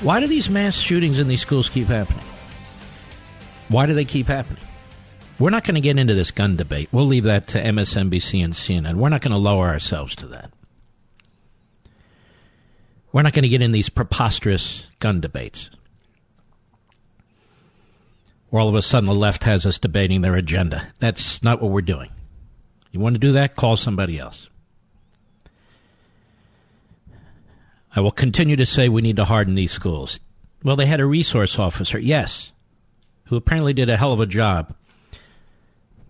Why do these mass shootings in these schools keep happening? Why do they keep happening? We're not going to get into this gun debate. We'll leave that to MSNBC and CNN. We're not going to lower ourselves to that. We're not going to get in these preposterous gun debates. Where all of a sudden the left has us debating their agenda. That's not what we're doing. You want to do that? Call somebody else. I will continue to say we need to harden these schools. Well, they had a resource officer, yes, who apparently did a hell of a job.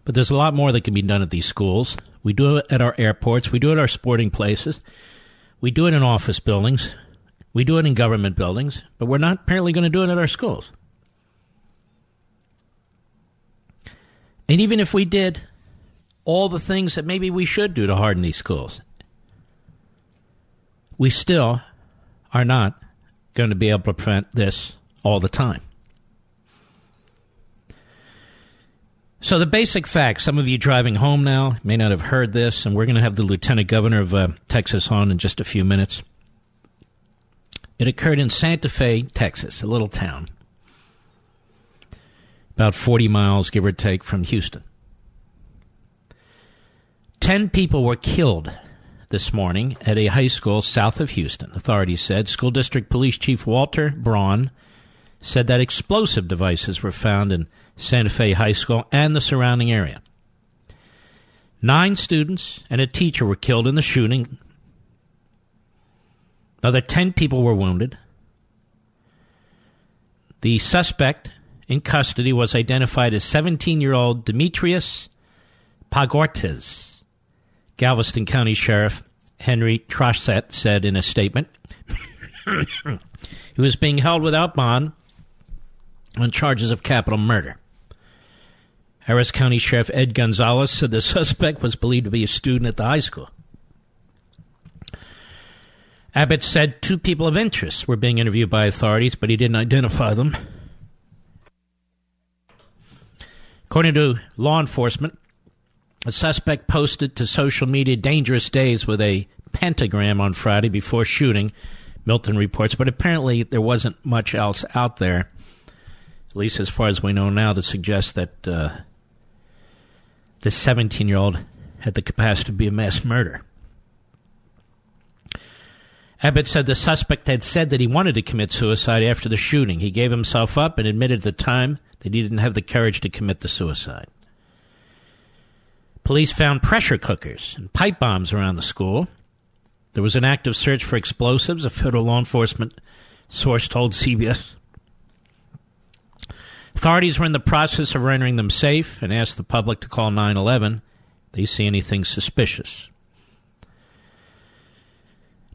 But there's a lot more that can be done at these schools. We do it at our airports, we do it at our sporting places, we do it in office buildings, we do it in government buildings, but we're not apparently going to do it at our schools. And even if we did all the things that maybe we should do to harden these schools, we still are not going to be able to prevent this all the time. So, the basic facts some of you driving home now may not have heard this, and we're going to have the Lieutenant Governor of uh, Texas on in just a few minutes. It occurred in Santa Fe, Texas, a little town, about 40 miles, give or take, from Houston. Ten people were killed this morning at a high school south of Houston. Authorities said School District Police Chief Walter Braun said that explosive devices were found in Santa Fe High School and the surrounding area. Nine students and a teacher were killed in the shooting. Another 10 people were wounded. The suspect in custody was identified as 17 year old Dimitrios Pagourtzis. Galveston County Sheriff Henry Trochesset said in a statement. he was being held without bond on charges of capital murder. Harris County Sheriff Ed Gonzalez said the suspect was believed to be a student at the high school. Abbott said two people of interest were being interviewed by authorities, but he didn't identify them. According to law enforcement, a suspect posted to social media dangerous days with a pentagram on Friday before shooting, Milton reports, but apparently there wasn't much else out there, at least as far as we know now, to suggest that uh, the 17 year old had the capacity to be a mass murderer. Abbott said the suspect had said that he wanted to commit suicide after the shooting. He gave himself up and admitted at the time that he didn't have the courage to commit the suicide. Police found pressure cookers and pipe bombs around the school. There was an active search for explosives, a federal law enforcement source told CBS. Authorities were in the process of rendering them safe and asked the public to call 911 if they see anything suspicious.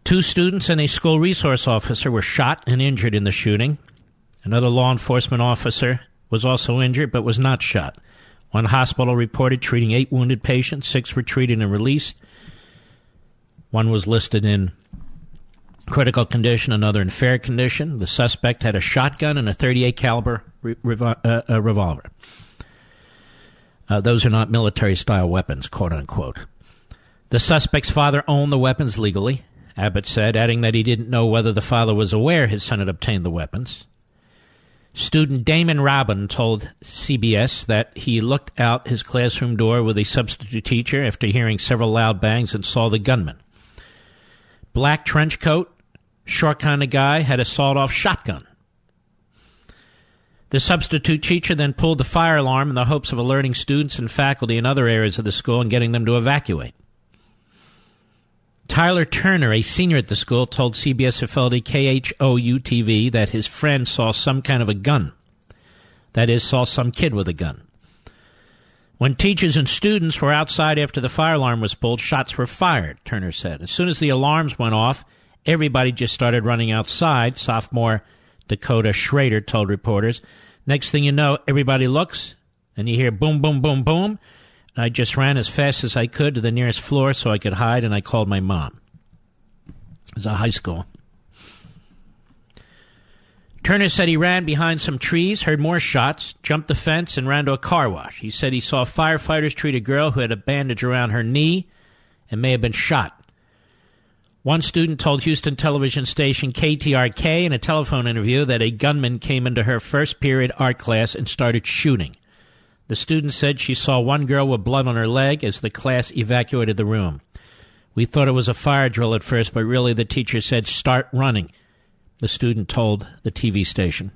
Two students and a school resource officer were shot and injured in the shooting. Another law enforcement officer was also injured but was not shot. One hospital reported treating eight wounded patients, six were treated and released. One was listed in critical condition, another in fair condition. The suspect had a shotgun and a 38 caliber revo- uh, revolver. Uh, those are not military style weapons, quote unquote. The suspect's father owned the weapons legally, Abbott said, adding that he didn't know whether the father was aware his son had obtained the weapons. Student Damon Robin told CBS that he looked out his classroom door with a substitute teacher after hearing several loud bangs and saw the gunman. Black trench coat, short kind of guy, had a sawed off shotgun. The substitute teacher then pulled the fire alarm in the hopes of alerting students and faculty in other areas of the school and getting them to evacuate. Tyler Turner, a senior at the school, told CBS affiliate KHOU TV that his friend saw some kind of a gun. That is, saw some kid with a gun. When teachers and students were outside after the fire alarm was pulled, shots were fired, Turner said. As soon as the alarms went off, Everybody just started running outside, sophomore Dakota Schrader told reporters. Next thing you know, everybody looks, and you hear boom, boom, boom, boom. I just ran as fast as I could to the nearest floor so I could hide, and I called my mom. It was a high school. Turner said he ran behind some trees, heard more shots, jumped the fence, and ran to a car wash. He said he saw firefighters treat a girl who had a bandage around her knee and may have been shot. One student told Houston television station KTRK in a telephone interview that a gunman came into her first period art class and started shooting. The student said she saw one girl with blood on her leg as the class evacuated the room. We thought it was a fire drill at first, but really the teacher said, start running the student told the TV station.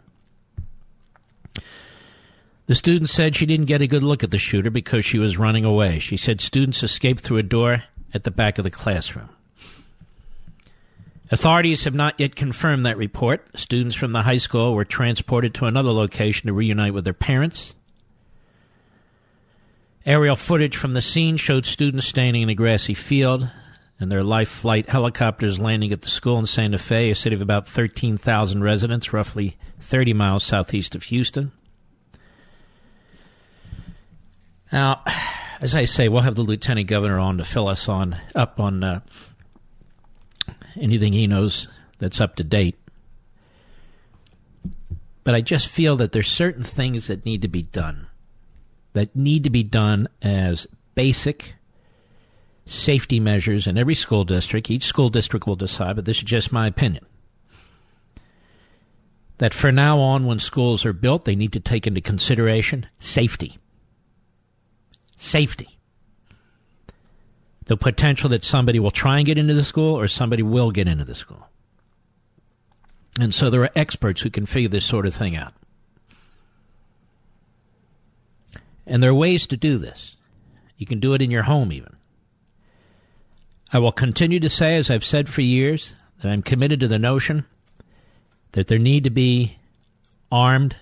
The student said she didn't get a good look at the shooter because she was running away. She said students escaped through a door at the back of the classroom. Authorities have not yet confirmed that report. Students from the high school were transported to another location to reunite with their parents. Aerial footage from the scene showed students standing in a grassy field and their life flight helicopters landing at the school in Santa Fe, a city of about 13,000 residents, roughly 30 miles southeast of Houston. Now, as I say, we'll have the lieutenant governor on to fill us on up on uh, anything he knows that's up to date. But I just feel that there's certain things that need to be done that need to be done as basic safety measures in every school district. Each school district will decide, but this is just my opinion. That for now on, when schools are built, they need to take into consideration safety. Safety. The potential that somebody will try and get into the school or somebody will get into the school. And so there are experts who can figure this sort of thing out. And there are ways to do this. You can do it in your home, even. I will continue to say, as I've said for years, that I'm committed to the notion that there need to be armed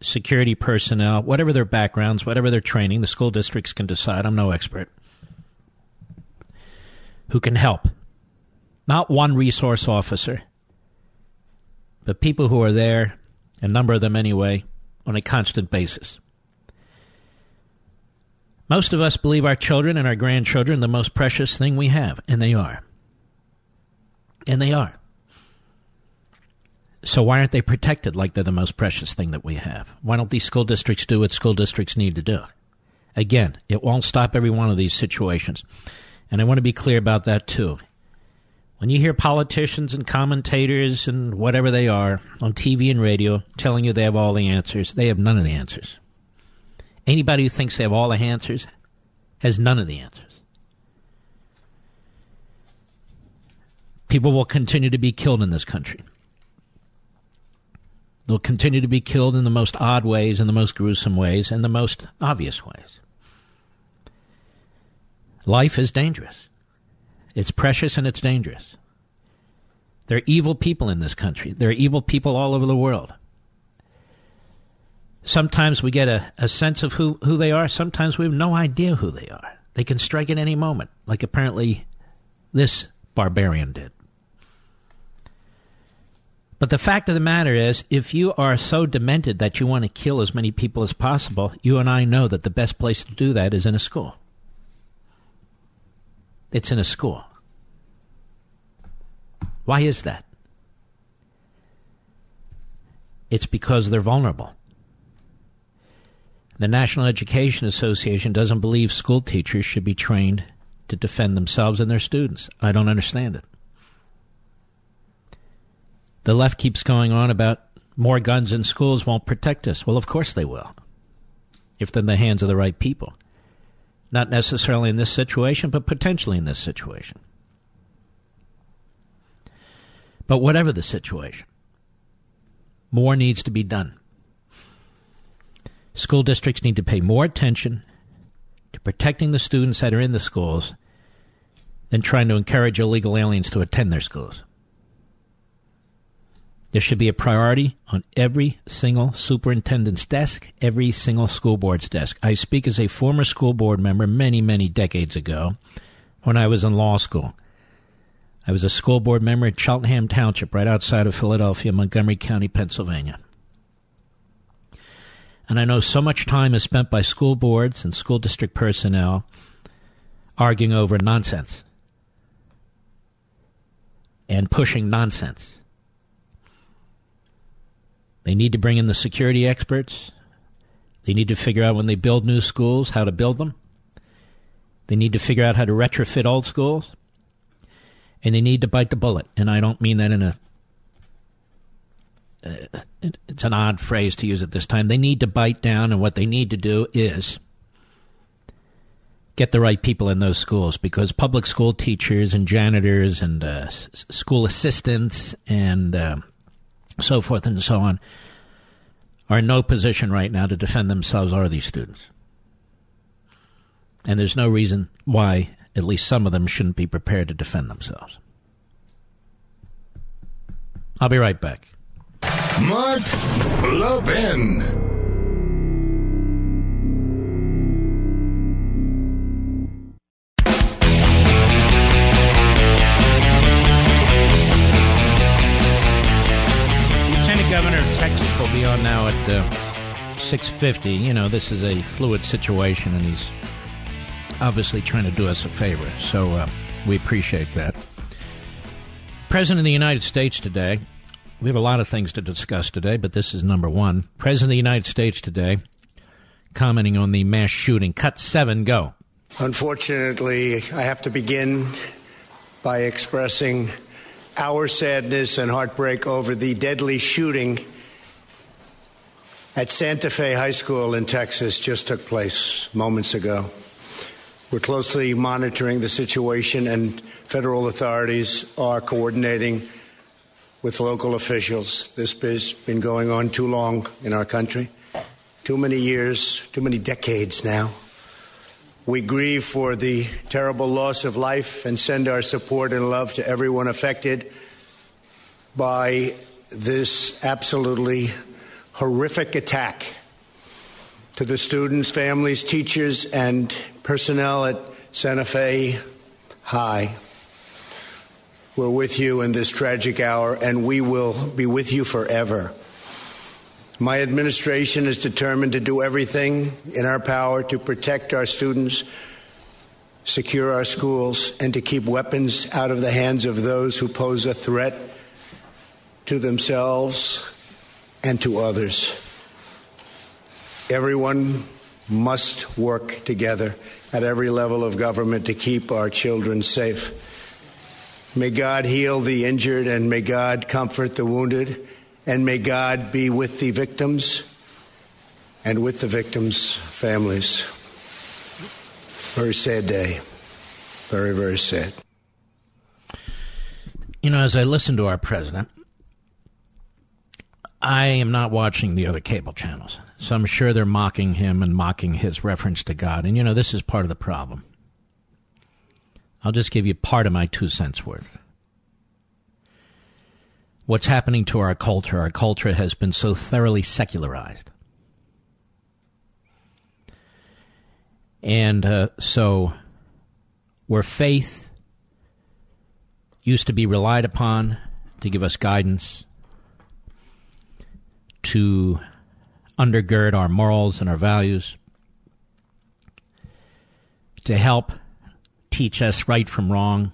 security personnel, whatever their backgrounds, whatever their training, the school districts can decide. I'm no expert. Who can help. Not one resource officer, but people who are there, a number of them anyway, on a constant basis. Most of us believe our children and our grandchildren the most precious thing we have, and they are. And they are. So why aren't they protected like they're the most precious thing that we have? Why don't these school districts do what school districts need to do? Again, it won't stop every one of these situations. And I want to be clear about that too. When you hear politicians and commentators and whatever they are on TV and radio telling you they have all the answers, they have none of the answers. Anybody who thinks they have all the answers has none of the answers. People will continue to be killed in this country. They'll continue to be killed in the most odd ways, in the most gruesome ways, in the most obvious ways. Life is dangerous. It's precious and it's dangerous. There are evil people in this country. There are evil people all over the world sometimes we get a, a sense of who, who they are. Sometimes we have no idea who they are. They can strike at any moment, like apparently this barbarian did. But the fact of the matter is, if you are so demented that you want to kill as many people as possible, you and I know that the best place to do that is in a school. It's in a school. Why is that? It's because they're vulnerable. The National Education Association doesn't believe school teachers should be trained to defend themselves and their students. I don't understand it. The left keeps going on about more guns in schools won't protect us. Well, of course they will, if they're in the hands of the right people. Not necessarily in this situation, but potentially in this situation. But whatever the situation, more needs to be done. School districts need to pay more attention to protecting the students that are in the schools than trying to encourage illegal aliens to attend their schools. There should be a priority on every single superintendent's desk, every single school board's desk. I speak as a former school board member many, many decades ago when I was in law school. I was a school board member in Cheltenham Township, right outside of Philadelphia, Montgomery County, Pennsylvania. And I know so much time is spent by school boards and school district personnel arguing over nonsense and pushing nonsense. They need to bring in the security experts. They need to figure out when they build new schools how to build them. They need to figure out how to retrofit old schools. And they need to bite the bullet. And I don't mean that in a. It's an odd phrase to use at this time. They need to bite down, and what they need to do is get the right people in those schools because public school teachers and janitors and uh, s- school assistants and uh, so forth and so on are in no position right now to defend themselves or these students. And there's no reason why at least some of them shouldn't be prepared to defend themselves. I'll be right back. Mark Levin. Lieutenant Governor of Texas will be on now at uh, 6.50. You know, this is a fluid situation, and he's obviously trying to do us a favor. So uh, we appreciate that. President of the United States today. We have a lot of things to discuss today, but this is number one. President of the United States today commenting on the mass shooting. Cut seven, go. Unfortunately, I have to begin by expressing our sadness and heartbreak over the deadly shooting at Santa Fe High School in Texas just took place moments ago. We're closely monitoring the situation, and federal authorities are coordinating with local officials. This has been going on too long in our country, too many years, too many decades now. We grieve for the terrible loss of life and send our support and love to everyone affected by this absolutely horrific attack to the students, families, teachers, and personnel at Santa Fe High. We're with you in this tragic hour, and we will be with you forever. My administration is determined to do everything in our power to protect our students, secure our schools, and to keep weapons out of the hands of those who pose a threat to themselves and to others. Everyone must work together at every level of government to keep our children safe. May God heal the injured and may God comfort the wounded and may God be with the victims and with the victims' families. Very sad day. Very, very sad. You know, as I listen to our president, I am not watching the other cable channels. So I'm sure they're mocking him and mocking his reference to God. And, you know, this is part of the problem. I'll just give you part of my two cents worth. What's happening to our culture? Our culture has been so thoroughly secularized. And uh, so, where faith used to be relied upon to give us guidance, to undergird our morals and our values, to help teach us right from wrong,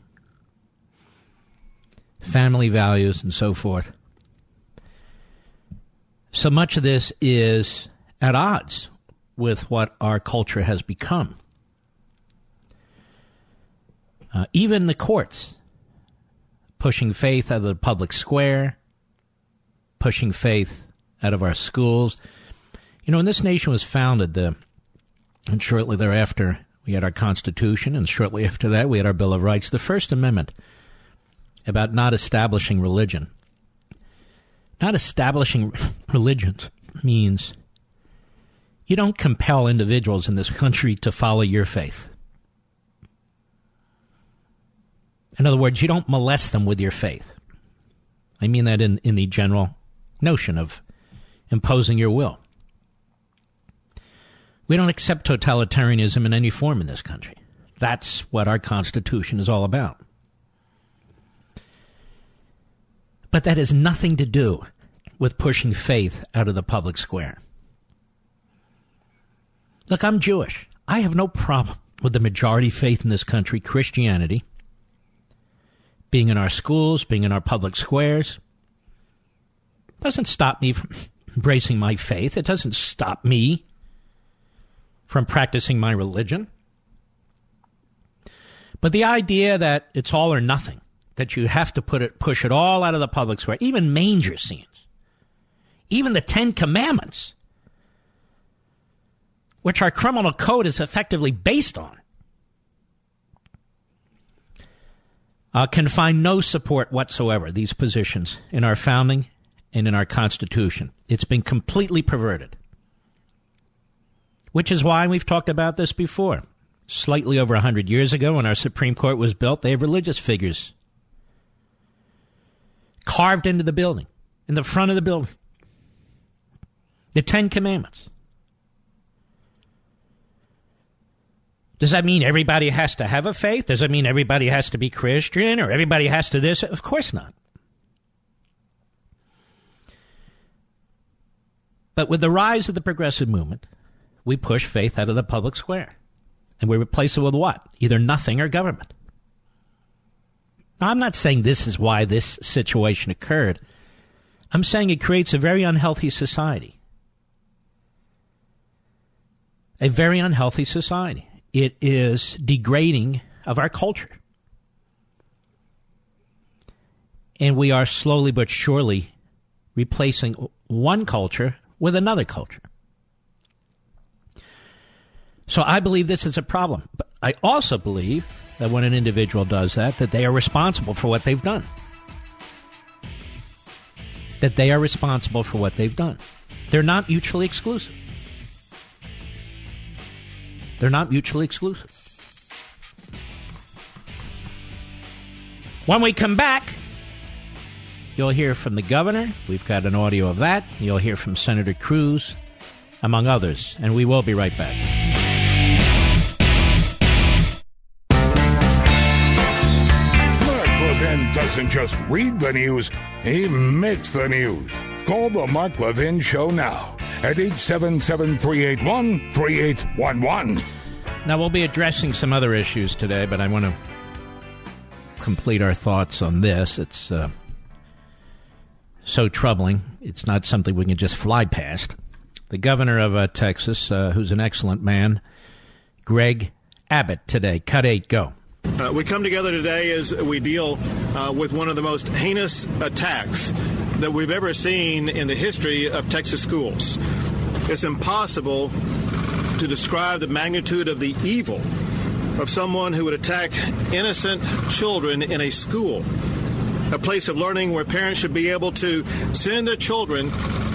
family values, and so forth. So much of this is at odds with what our culture has become. Uh, even the courts pushing faith out of the public square, pushing faith out of our schools. You know, when this nation was founded, the, and shortly thereafter, we had our Constitution, and shortly after that, we had our Bill of Rights. The First Amendment about not establishing religion. Not establishing religions means you don't compel individuals in this country to follow your faith. In other words, you don't molest them with your faith. I mean that in, in the general notion of imposing your will. We don't accept totalitarianism in any form in this country. That's what our Constitution is all about. But that has nothing to do with pushing faith out of the public square. Look, I'm Jewish. I have no problem with the majority faith in this country, Christianity, being in our schools, being in our public squares. Doesn't stop me from embracing my faith. It doesn't stop me from practicing my religion. But the idea that it's all or nothing, that you have to put it, push it all out of the public square, even manger scenes, even the Ten Commandments, which our criminal code is effectively based on, uh, can find no support whatsoever, these positions, in our founding and in our Constitution. It's been completely perverted. Which is why we've talked about this before. Slightly over 100 years ago, when our Supreme Court was built, they have religious figures carved into the building, in the front of the building. The Ten Commandments. Does that mean everybody has to have a faith? Does that mean everybody has to be Christian or everybody has to this? Of course not. But with the rise of the progressive movement, we push faith out of the public square. And we replace it with what? Either nothing or government. Now, I'm not saying this is why this situation occurred. I'm saying it creates a very unhealthy society. A very unhealthy society. It is degrading of our culture. And we are slowly but surely replacing one culture with another culture. So I believe this is a problem. But I also believe that when an individual does that, that they are responsible for what they've done. That they are responsible for what they've done. They're not mutually exclusive. They're not mutually exclusive. When we come back, you'll hear from the governor. We've got an audio of that. You'll hear from Senator Cruz, among others. And we will be right back. Doesn't just read the news, he makes the news. Call the Mark Levin Show now at 877 381 3811. Now, we'll be addressing some other issues today, but I want to complete our thoughts on this. It's uh, so troubling. It's not something we can just fly past. The governor of uh, Texas, uh, who's an excellent man, Greg Abbott, today. Cut eight, go. Uh, we come together today as we deal uh, with one of the most heinous attacks that we've ever seen in the history of Texas schools. It's impossible to describe the magnitude of the evil of someone who would attack innocent children in a school, a place of learning where parents should be able to send their children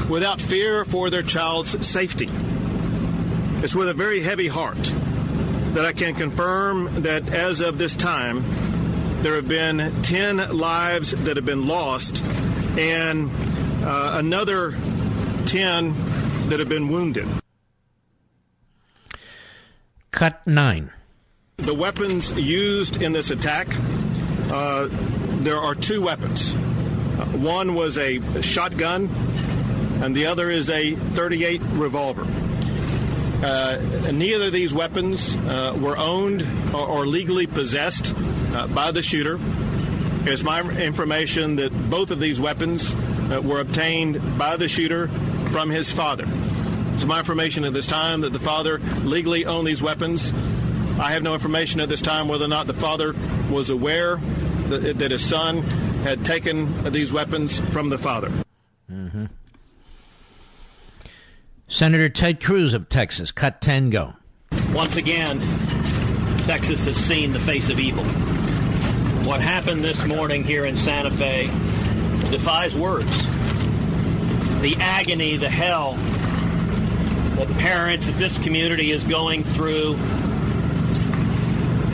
without fear for their child's safety. It's with a very heavy heart that I can confirm that as of this time, there have been 10 lives that have been lost and uh, another 10 that have been wounded. Cut nine. The weapons used in this attack, uh, there are two weapons. One was a shotgun, and the other is a 38 revolver. Uh, neither of these weapons uh, were owned or, or legally possessed uh, by the shooter. It's my information that both of these weapons uh, were obtained by the shooter from his father. It's my information at this time that the father legally owned these weapons. I have no information at this time whether or not the father was aware that, that his son had taken these weapons from the father. Mm-hmm. Senator Ted Cruz of Texas, cut 10, go. Once again, Texas has seen the face of evil. What happened this morning here in Santa Fe defies words. The agony, the hell that parents, that this community is going through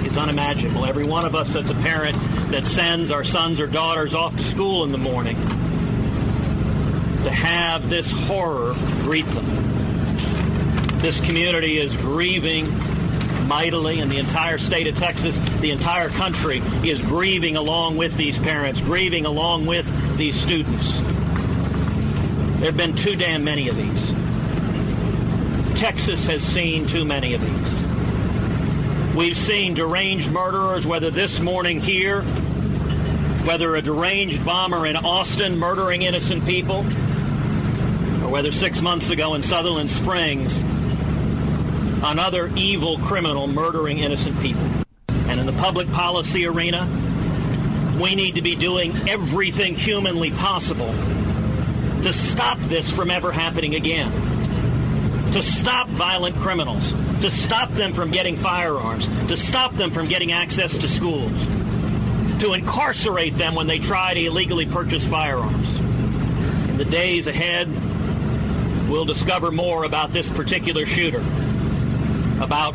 is unimaginable. Every one of us that's a parent that sends our sons or daughters off to school in the morning to have this horror greet them. This community is grieving mightily, and the entire state of Texas, the entire country is grieving along with these parents, grieving along with these students. There have been too damn many of these. Texas has seen too many of these. We've seen deranged murderers, whether this morning here, whether a deranged bomber in Austin murdering innocent people, or whether six months ago in Sutherland Springs, another evil criminal murdering innocent people. And in the public policy arena, we need to be doing everything humanly possible to stop this from ever happening again. To stop violent criminals, to stop them from getting firearms, to stop them from getting access to schools, to incarcerate them when they try to illegally purchase firearms. In the days ahead, we'll discover more about this particular shooter, about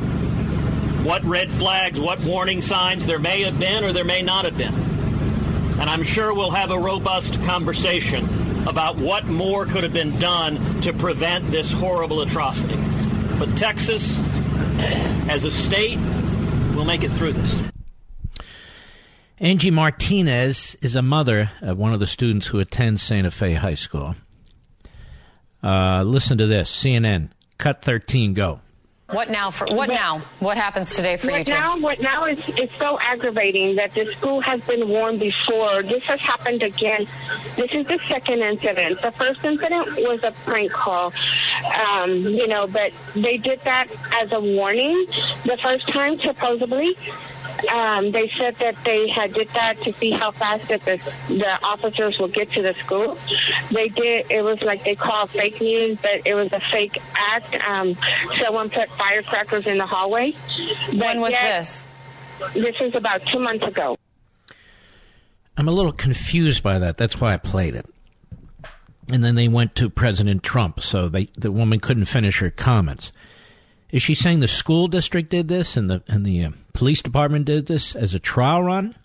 what red flags, what warning signs there may have been or there may not have been. And I'm sure we'll have a robust conversation about what more could have been done to prevent this horrible atrocity. But Texas, as a state, will make it through this. Angie Martinez is a mother of one of the students who attends Santa Fe High School. Uh, listen to this CNN, cut 13, go. What now? For what now? What happens today for what you two? now? What now is is so aggravating that the school has been warned before. This has happened again. This is the second incident. The first incident was a prank call, um, you know, but they did that as a warning the first time supposedly. Um, they said that they had did that to see how fast that the the officers will get to the school. They did. It was like they called fake news, but it was a fake act. Um, someone put firecrackers in the hallway. But when was yet- this? This was about two months ago. I'm a little confused by that. That's why I played it. And then they went to President Trump, so they, the woman couldn't finish her comments. Is she saying the school district did this and the and the uh, police department did this as a trial run,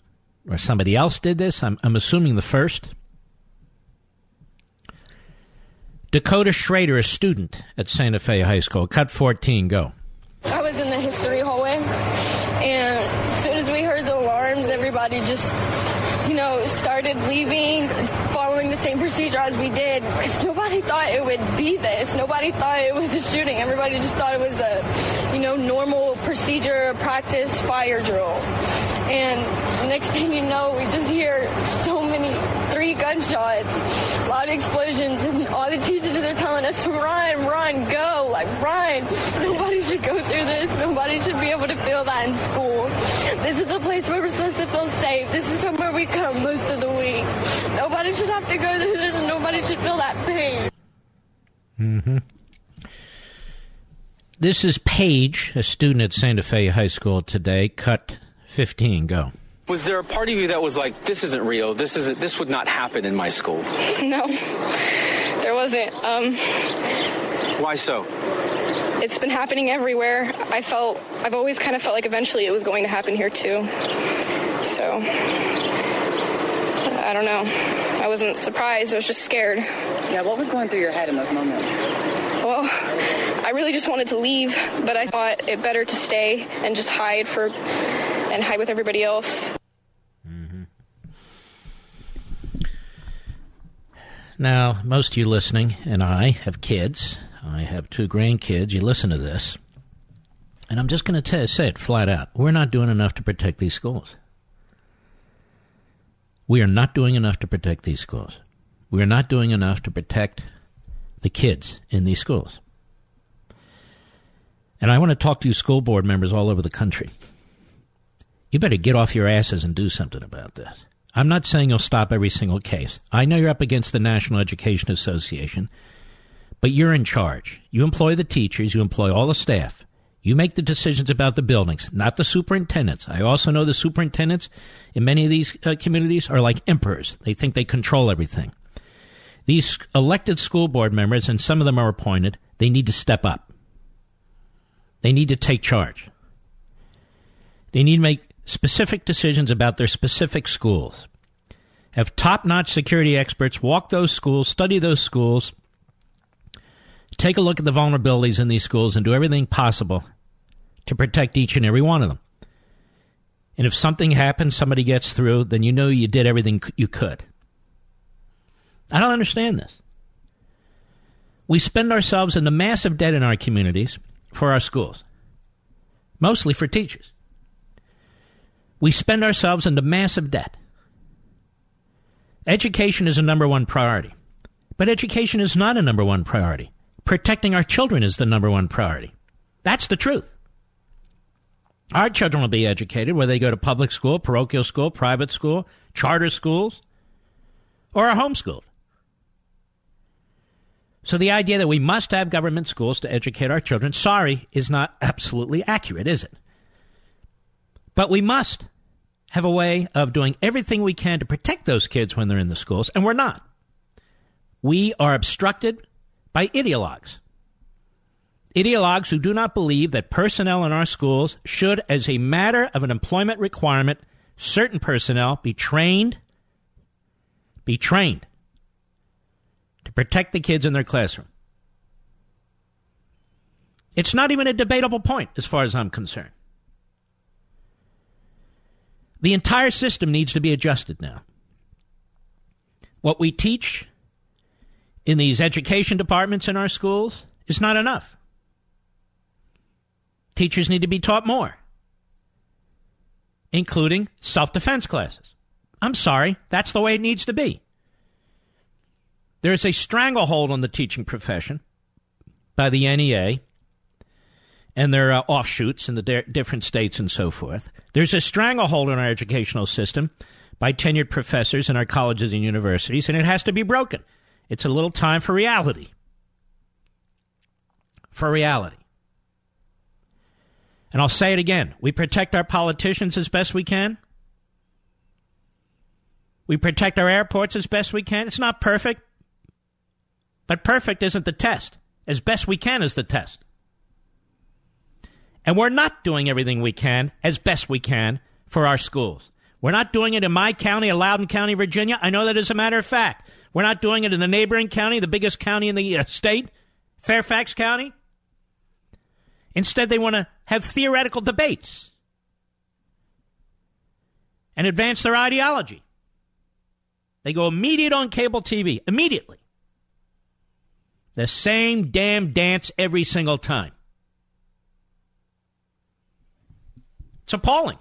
or somebody else did this? I'm I'm assuming the first. Dakota Schrader, a student at Santa Fe High School, cut 14, go. I was in the history hallway, and as soon as we heard the alarms, everybody just, you know, started leaving, following the same procedure as we did, because nobody thought it would be this. Nobody thought it was a shooting. Everybody just thought it was a, you know, normal procedure, practice, fire drill. And next thing you know, we just hear so many, three gunshots, loud explosions, and all the teachers are telling us to run, run, go, like run. Nobody should go through this. Nobody should be able to feel that in school. This is a place where we're supposed to feel safe. This is somewhere we come most of the week. Nobody should have to go through this, and nobody should feel that pain. Mm-hmm. This is Paige, a student at Santa Fe High School today. Cut 15, go. Was there a part of you that was like, "This isn't real. This isn't. This would not happen in my school"? No, there wasn't. Um, Why so? it's been happening everywhere. I felt, I've always kind of felt like eventually it was going to happen here too. So, I don't know. I wasn't surprised. I was just scared. Yeah, what was going through your head in those moments? Well, I really just wanted to leave, but I thought it better to stay and just hide for, and hide with everybody else. Mm-hmm. Now, most of you listening, and I have kids. I have two grandkids. You listen to this. And I'm just going to say it flat out. We're not doing enough to protect these schools. We are not doing enough to protect these schools. We are not doing enough to protect the kids in these schools. And I want to talk to you school board members all over the country. You better get off your asses and do something about this. I'm not saying you'll stop every single case. I know you're up against the National Education Association, but you're in charge. You employ the teachers, you employ all the staff. You make the decisions about the buildings, not the superintendents. I also know the superintendents in many of these uh, communities are like emperors. They think they control everything. These elected school board members, and some of them are appointed, they need to step up. They need to take charge. They need to make specific decisions about their specific schools. Have top notch security experts walk those schools, study those schools, take a look at the vulnerabilities in these schools, and do everything possible to protect each and every one of them. And if something happens, somebody gets through, then you know you did everything you could. I don't understand this. We spend ourselves into massive debt in our communities for our schools, mostly for teachers. We spend ourselves into massive debt. Education is a number one priority. But education is not a number one priority. Protecting our children is the number one priority. That's the truth. Our children will be educated whether they go to public school, parochial school, private school, charter schools, or are homeschooled. So the idea that we must have government schools to educate our children, sorry, is not absolutely accurate, is it? But we must have a way of doing everything we can to protect those kids when they're in the schools, and we're not. We are obstructed by ideologues. Ideologues who do not believe that personnel in our schools should, as a matter of an employment requirement, certain personnel be trained, be trained to protect the kids in their classroom. It's not even a debatable point as far as I'm concerned. The entire system needs to be adjusted now. What we teach in these education departments in our schools is not enough. Teachers need to be taught more, including self defense classes. I'm sorry, that's the way it needs to be. There's a stranglehold on the teaching profession by the NEA and their uh, offshoots in the de- different states and so forth. There's a stranglehold on our educational system by tenured professors in our colleges and universities, and it has to be broken. It's a little time for reality. For reality. And I'll say it again we protect our politicians as best we can. We protect our airports as best we can. It's not perfect, but perfect isn't the test. As best we can is the test. And we're not doing everything we can as best we can for our schools. We're not doing it in my county, Loudoun County, Virginia. I know that as a matter of fact. We're not doing it in the neighboring county, the biggest county in the uh, state, Fairfax County. Instead, they want to have theoretical debates and advance their ideology. They go immediate on cable TV, immediately. The same damn dance every single time. It's appalling.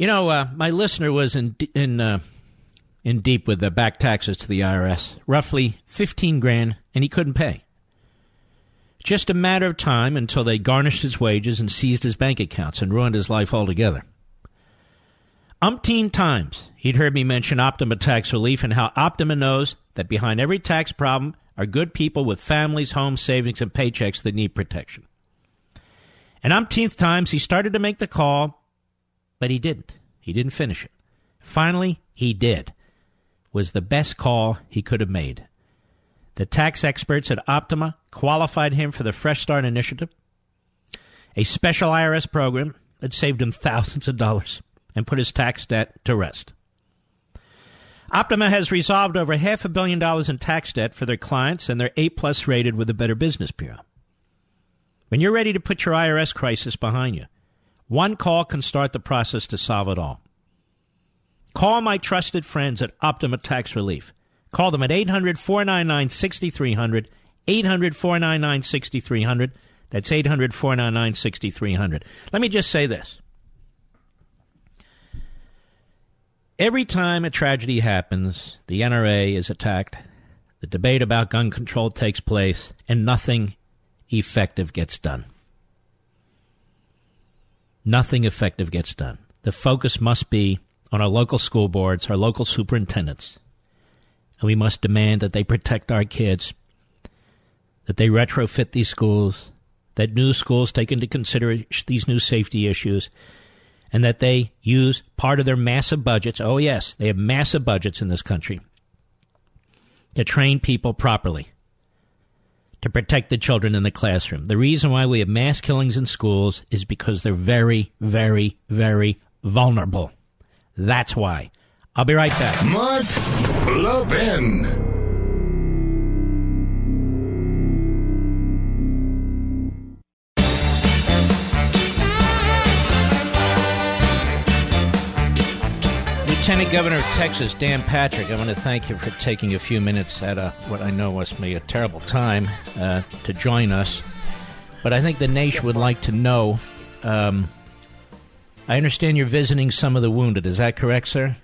You know, uh, my listener was in in uh, in deep with the back taxes to the IRS, roughly fifteen grand, and he couldn't pay. Just a matter of time until they garnished his wages and seized his bank accounts and ruined his life altogether. Umpteen times he'd heard me mention Optima Tax Relief and how Optima knows that behind every tax problem are good people with families, homes, savings, and paychecks that need protection. And umpteenth times he started to make the call but he didn't. He didn't finish it. Finally, he did. Was the best call he could have made. The tax experts at Optima qualified him for the Fresh Start Initiative, a special IRS program that saved him thousands of dollars and put his tax debt to rest. Optima has resolved over half a billion dollars in tax debt for their clients, and they're A plus rated with the Better Business Bureau. When you're ready to put your IRS crisis behind you, one call can start the process to solve it all. Call my trusted friends at Optima Tax Relief. Call them at 800 499 6300. 800 499 6300. That's 800 499 6300. Let me just say this. Every time a tragedy happens, the NRA is attacked, the debate about gun control takes place, and nothing effective gets done nothing effective gets done. The focus must be on our local school boards, our local superintendents, and we must demand that they protect our kids, that they retrofit these schools, that new schools take into consideration these new safety issues, and that they use part of their massive budgets. Oh, yes, they have massive budgets in this country to train people properly to protect the children in the classroom. The reason why we have mass killings in schools is because they're very, very, very vulnerable. That's why. I'll be right back. Mark Levin. Lieutenant Governor of Texas, Dan Patrick, I want to thank you for taking a few minutes at a, what I know must be a terrible time uh, to join us. But I think the nation would like to know. Um, I understand you're visiting some of the wounded. Is that correct, sir?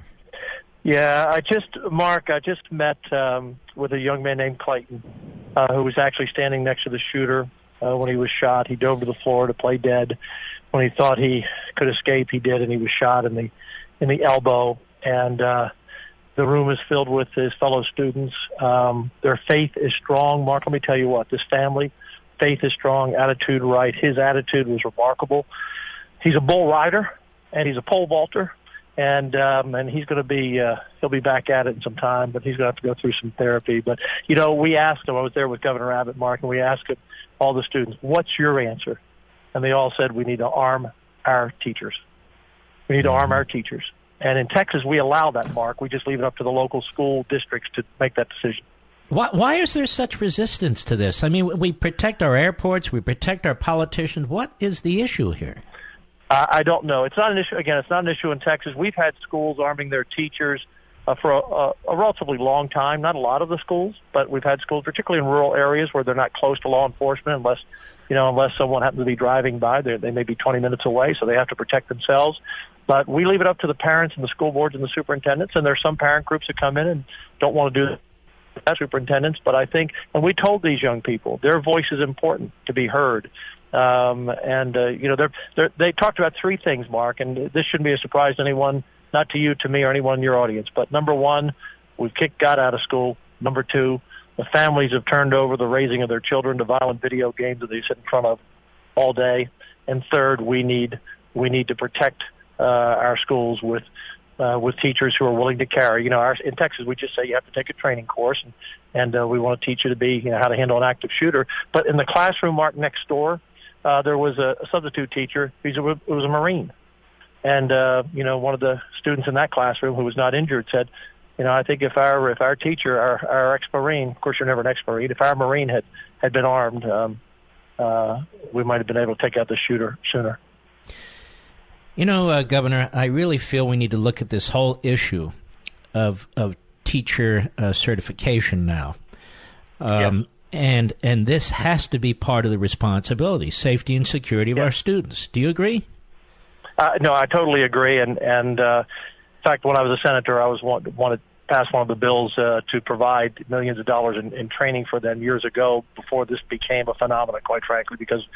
Yeah, I just, Mark, I just met um, with a young man named Clayton uh, who was actually standing next to the shooter uh, when he was shot. He dove to the floor to play dead. When he thought he could escape, he did, and he was shot in the in the elbow. And uh, the room is filled with his fellow students. Um, their faith is strong. Mark, let me tell you what, this family, faith is strong, attitude right. His attitude was remarkable. He's a bull rider and he's a pole vaulter and um, and he's going to be uh, he'll be back at it in some time, but he's going to have to go through some therapy. But you know, we asked him. I was there with Governor Abbott, Mark, and we asked him, all the students, "What's your answer?" And they all said, "We need to arm our teachers. We need to arm our teachers." And in Texas, we allow that, Mark. We just leave it up to the local school districts to make that decision. Why, why is there such resistance to this? I mean, we protect our airports, we protect our politicians. What is the issue here? Uh, I don't know. It's not an issue. Again, it's not an issue in Texas. We've had schools arming their teachers uh, for a, a, a relatively long time. Not a lot of the schools, but we've had schools, particularly in rural areas where they're not close to law enforcement, unless you know, unless someone happens to be driving by. They they may be 20 minutes away, so they have to protect themselves. But we leave it up to the parents and the school boards and the superintendents. And there's some parent groups that come in and don't want to do that superintendents. But I think, and we told these young people, their voice is important to be heard. Um, and uh, you know, they're, they're, they talked about three things, Mark, and this shouldn't be a surprise to anyone, not to you, to me, or anyone in your audience. But number one, we've kicked God out of school. Number two, the families have turned over the raising of their children to violent video games that they sit in front of all day. And third, we need we need to protect uh, our schools with uh, with teachers who are willing to carry. You know, our, in Texas, we just say you have to take a training course, and and uh, we want to teach you to be you know how to handle an active shooter. But in the classroom, Mark, next door, uh, there was a, a substitute teacher. He's a, was a Marine, and uh, you know, one of the students in that classroom who was not injured said, you know, I think if our if our teacher, our our ex-marine, of course you're never an ex-marine, if our marine had had been armed, um, uh, we might have been able to take out the shooter sooner. You know, uh, Governor, I really feel we need to look at this whole issue of of teacher uh, certification now. Um, And and this has to be part of the responsibility, safety and security of our students. Do you agree? Uh, no, I totally agree. And and uh, in fact, when I was a senator, I was want, wanted pass one of the bills uh, to provide millions of dollars in, in training for them years ago before this became a phenomenon, quite frankly, because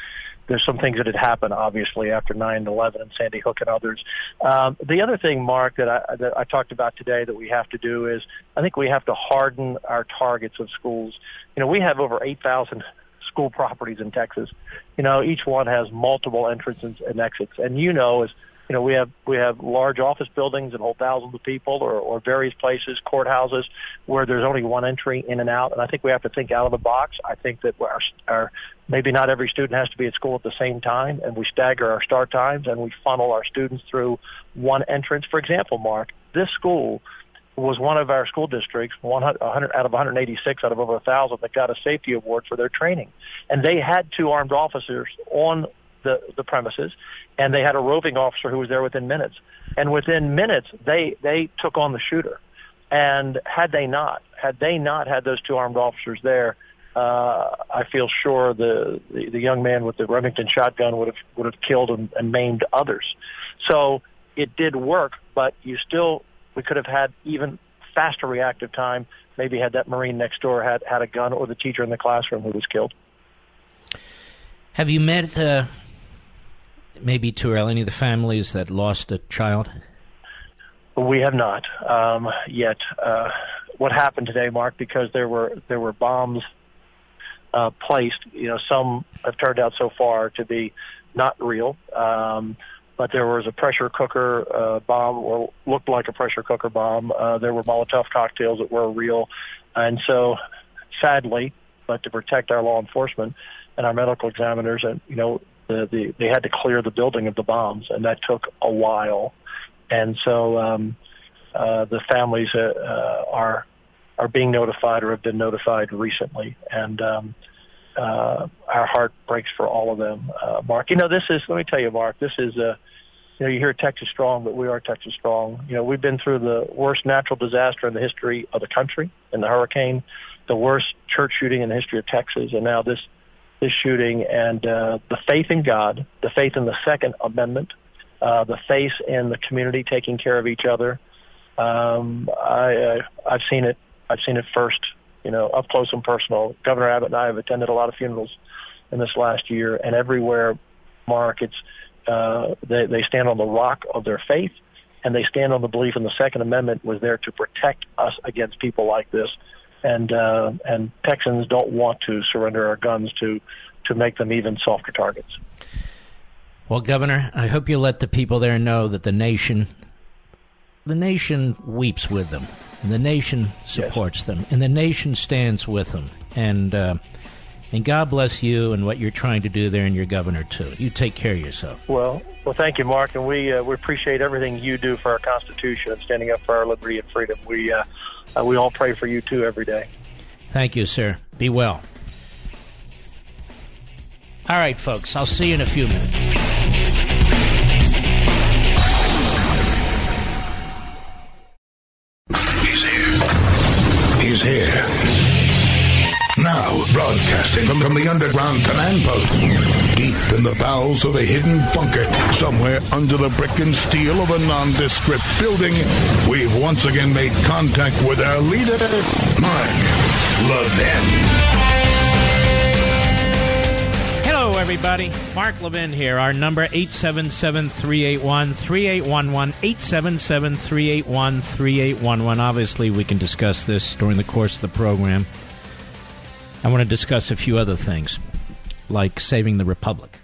there's some things that had happened, obviously, after 9/11 and Sandy Hook and others. Um, the other thing, Mark, that I, that I talked about today that we have to do is I think we have to harden our targets of schools. You know, we have over 8,000 school properties in Texas. You know, each one has multiple entrances and exits, and you know, as you know, we have we have large office buildings that hold thousands of people, or, or various places, courthouses, where there's only one entry in and out. And I think we have to think out of the box. I think that our, our maybe not every student has to be at school at the same time, and we stagger our start times and we funnel our students through one entrance. For example, Mark, this school was one of our school districts, 100 out of 186 out of over a thousand, that got a safety award for their training, and they had two armed officers on the the premises, and they had a roving officer who was there within minutes. And within minutes, they they took on the shooter. And had they not, had they not had those two armed officers there, uh, I feel sure the, the the young man with the Remington shotgun would have would have killed and, and maimed others. So it did work, but you still we could have had even faster reactive time. Maybe had that Marine next door had had a gun, or the teacher in the classroom who was killed. Have you met uh, maybe early any of the families that lost a child? We have not um, yet. Uh, what happened today, Mark? Because there were there were bombs uh, placed. You know, some have turned out so far to be not real. Um, but there was a pressure cooker uh, bomb, or looked like a pressure cooker bomb. Uh, there were Molotov cocktails that were real, and so sadly, but to protect our law enforcement and our medical examiners, and you know, the, the they had to clear the building of the bombs, and that took a while. And so um, uh, the families uh, uh, are are being notified or have been notified recently, and um, uh, our heart breaks for all of them. Uh, Mark, you know this is. Let me tell you, Mark, this is a you know, you hear Texas strong, but we are Texas strong. You know, we've been through the worst natural disaster in the history of the country, in the hurricane, the worst church shooting in the history of Texas, and now this this shooting. And uh, the faith in God, the faith in the Second Amendment, uh, the faith in the community taking care of each other. Um, I, uh, I've seen it. I've seen it first, you know, up close and personal. Governor Abbott and I have attended a lot of funerals in this last year, and everywhere, Mark, it's uh, they, they stand on the rock of their faith, and they stand on the belief in the Second Amendment was there to protect us against people like this. And uh, and Texans don't want to surrender our guns to to make them even softer targets. Well, Governor, I hope you let the people there know that the nation, the nation weeps with them, and the nation supports yes. them, and the nation stands with them, and. Uh, and God bless you and what you're trying to do there and your governor, too. You take care of yourself. Well, well, thank you, Mark. And we, uh, we appreciate everything you do for our Constitution and standing up for our liberty and freedom. We, uh, uh, we all pray for you, too, every day. Thank you, sir. Be well. All right, folks. I'll see you in a few minutes. Broadcasting from, the underground command post, deep in the bowels of a hidden bunker, somewhere under the brick and steel of a nondescript building, we've once again made contact with our leader, Mark Levin. Hello, everybody. Mark Levin here. Our number 877-381-3811, 877-381-3811. Obviously, we can discuss this during the course of the program. I want to discuss a few other things, like saving the Republic.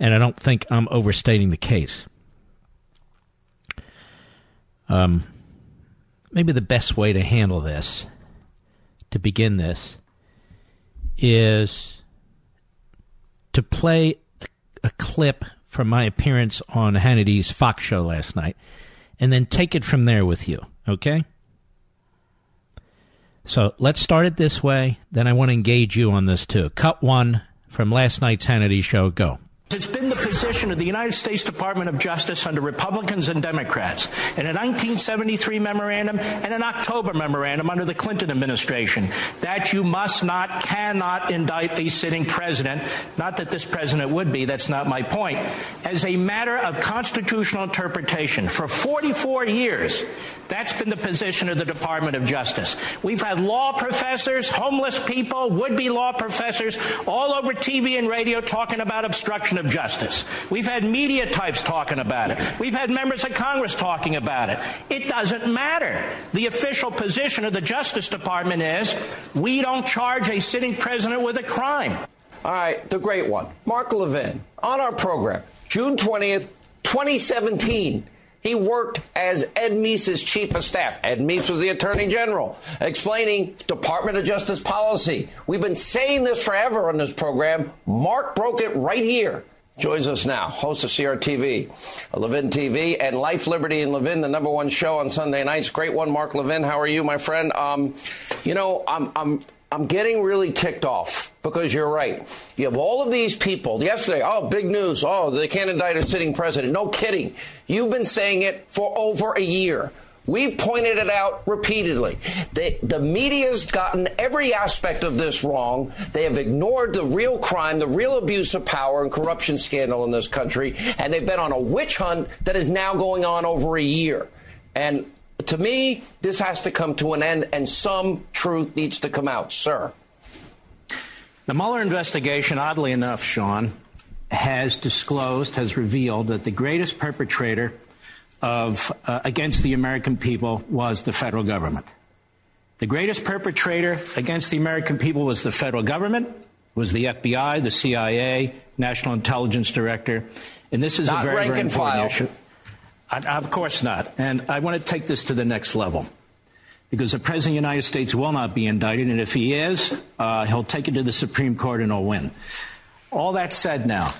And I don't think I'm overstating the case. Um, maybe the best way to handle this, to begin this, is to play a clip from my appearance on Hannity's Fox show last night, and then take it from there with you, okay? So let's start it this way. Then I want to engage you on this too. Cut one from last night's Hannity show. Go. It's been position of the United States Department of Justice under Republicans and Democrats in a 1973 memorandum and an October memorandum under the Clinton administration that you must not, cannot indict a sitting president. Not that this president would be, that's not my point. As a matter of constitutional interpretation, for 44 years, that's been the position of the Department of Justice. We've had law professors, homeless people, would be law professors all over TV and radio talking about obstruction of justice. We've had media types talking about it. We've had members of Congress talking about it. It doesn't matter. The official position of the Justice Department is we don't charge a sitting president with a crime. All right, the great one, Mark Levin, on our program, June 20th, 2017. He worked as Ed Meese's chief of staff. Ed Meese was the attorney general, explaining Department of Justice policy. We've been saying this forever on this program. Mark broke it right here. Joins us now, host of CRTV, Levin TV, and Life, Liberty, and Levin, the number one show on Sunday nights. Great one, Mark Levin. How are you, my friend? Um, you know, I'm, I'm I'm getting really ticked off because you're right. You have all of these people. Yesterday, oh, big news. Oh, they can't indict a sitting president. No kidding. You've been saying it for over a year. We pointed it out repeatedly. The, the media's gotten every aspect of this wrong. They have ignored the real crime, the real abuse of power and corruption scandal in this country, and they've been on a witch hunt that is now going on over a year. And to me, this has to come to an end, and some truth needs to come out, sir. The Mueller investigation, oddly enough, Sean, has disclosed, has revealed that the greatest perpetrator of uh, against the American people was the federal government. The greatest perpetrator against the American people was the federal government, was the FBI, the CIA, National Intelligence Director, and this is Not a very, very important file. issue. Of course not. And I want to take this to the next level because the President of the United States will not be indicted, and if he is, uh, he'll take it to the Supreme Court and he'll win. All that said now,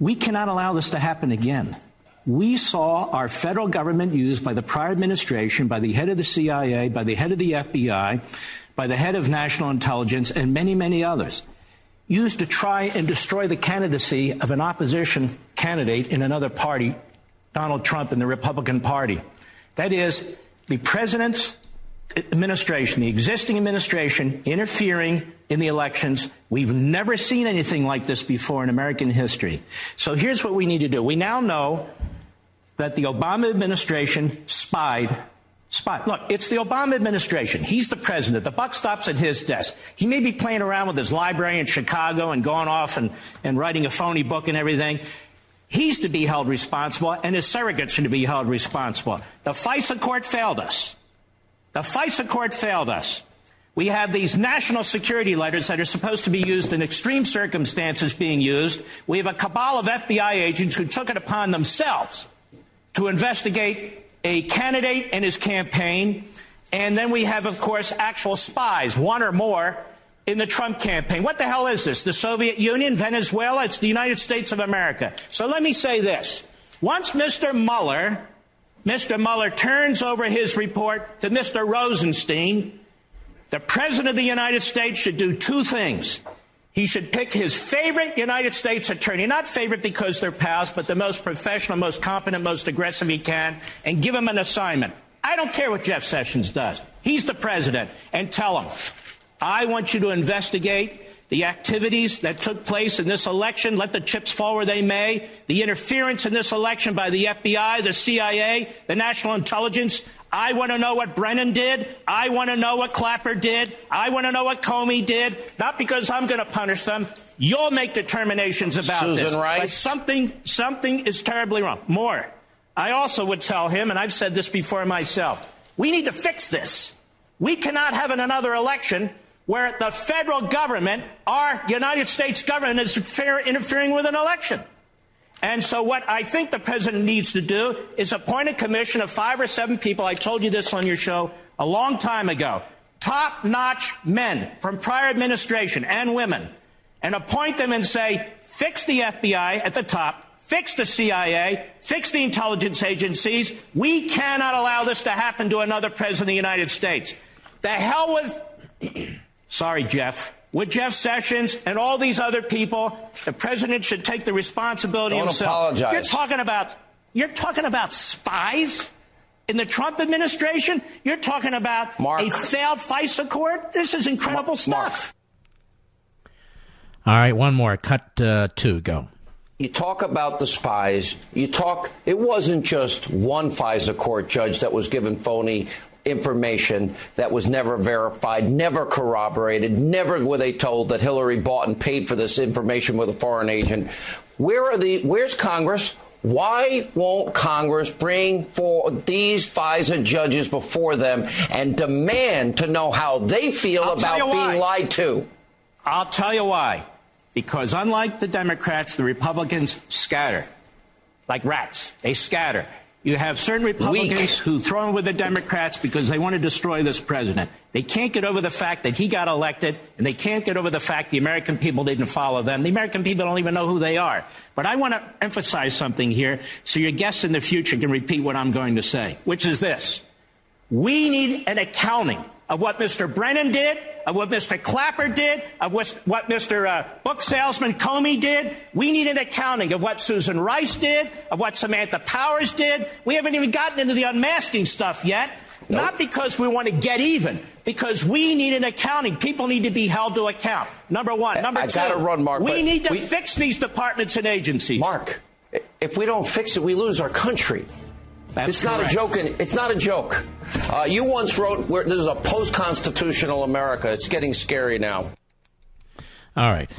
we cannot allow this to happen again. We saw our federal government used by the prior administration, by the head of the CIA, by the head of the FBI, by the head of national intelligence, and many, many others, used to try and destroy the candidacy of an opposition candidate in another party, Donald Trump and the Republican Party. That is, the president's administration, the existing administration, interfering in the elections. We've never seen anything like this before in American history. So here's what we need to do. We now know that the Obama administration spied. Spied. Look, it's the Obama administration. He's the president. The buck stops at his desk. He may be playing around with his library in Chicago and going off and, and writing a phony book and everything. He's to be held responsible, and his surrogates are to be held responsible. The FISA court failed us. The FISA court failed us. We have these national security letters that are supposed to be used in extreme circumstances being used. We have a cabal of FBI agents who took it upon themselves to investigate a candidate and his campaign. And then we have, of course, actual spies, one or more, in the Trump campaign. What the hell is this? The Soviet Union, Venezuela? It's the United States of America. So let me say this. Once Mr. Mueller, Mr. Mueller turns over his report to Mr. Rosenstein, the President of the United States should do two things. He should pick his favorite United States attorney, not favorite because they're pals, but the most professional, most competent, most aggressive he can, and give him an assignment. I don't care what Jeff Sessions does. He's the president, and tell him, I want you to investigate the activities that took place in this election, let the chips fall where they may, the interference in this election by the FBI, the CIA, the National Intelligence. I want to know what Brennan did. I want to know what Clapper did. I want to know what Comey did. Not because I'm going to punish them. You'll make determinations about Susan this. Rice. But something, something is terribly wrong. More. I also would tell him, and I've said this before myself, we need to fix this. We cannot have another election where the federal government, our United States government, is interfering with an election. And so, what I think the president needs to do is appoint a commission of five or seven people. I told you this on your show a long time ago. Top notch men from prior administration and women, and appoint them and say, fix the FBI at the top, fix the CIA, fix the intelligence agencies. We cannot allow this to happen to another president of the United States. The hell with. Sorry, Jeff. With Jeff Sessions and all these other people, the president should take the responsibility Don't himself. apologize. You're talking about you're talking about spies in the Trump administration. You're talking about Mark. a failed FISA court. This is incredible stuff. All right, one more. Cut uh, two. Go. You talk about the spies. You talk, it wasn't just one FISA court judge that was given phony information that was never verified, never corroborated, never were they told that Hillary bought and paid for this information with a foreign agent. Where are the, where's Congress? Why won't Congress bring for these FISA judges before them and demand to know how they feel I'll about being lied to? I'll tell you why. Because unlike the Democrats, the Republicans scatter like rats. They scatter. You have certain Republicans who throw in with the Democrats because they want to destroy this president. They can't get over the fact that he got elected, and they can't get over the fact the American people didn't follow them. The American people don't even know who they are. But I want to emphasize something here so your guests in the future can repeat what I'm going to say, which is this. We need an accounting of what Mr. Brennan did, of what Mr. Clapper did, of what, Mr. Uh, book salesman Comey did. We need an accounting of what Susan Rice did, of what Samantha Powers did. We haven't even gotten into the unmasking stuff yet. Not because we want to get even, because we need an accounting. People need to be held to account. Number one. Number I two. gotta run, Mark, We need to we- fix these departments and agencies. Mark, if we don't fix it, we lose our country. That's it's not a joke. and- It's not a joke. Uh, you once wrote, where, "This is a post-constitutional America." It's getting scary now. All right.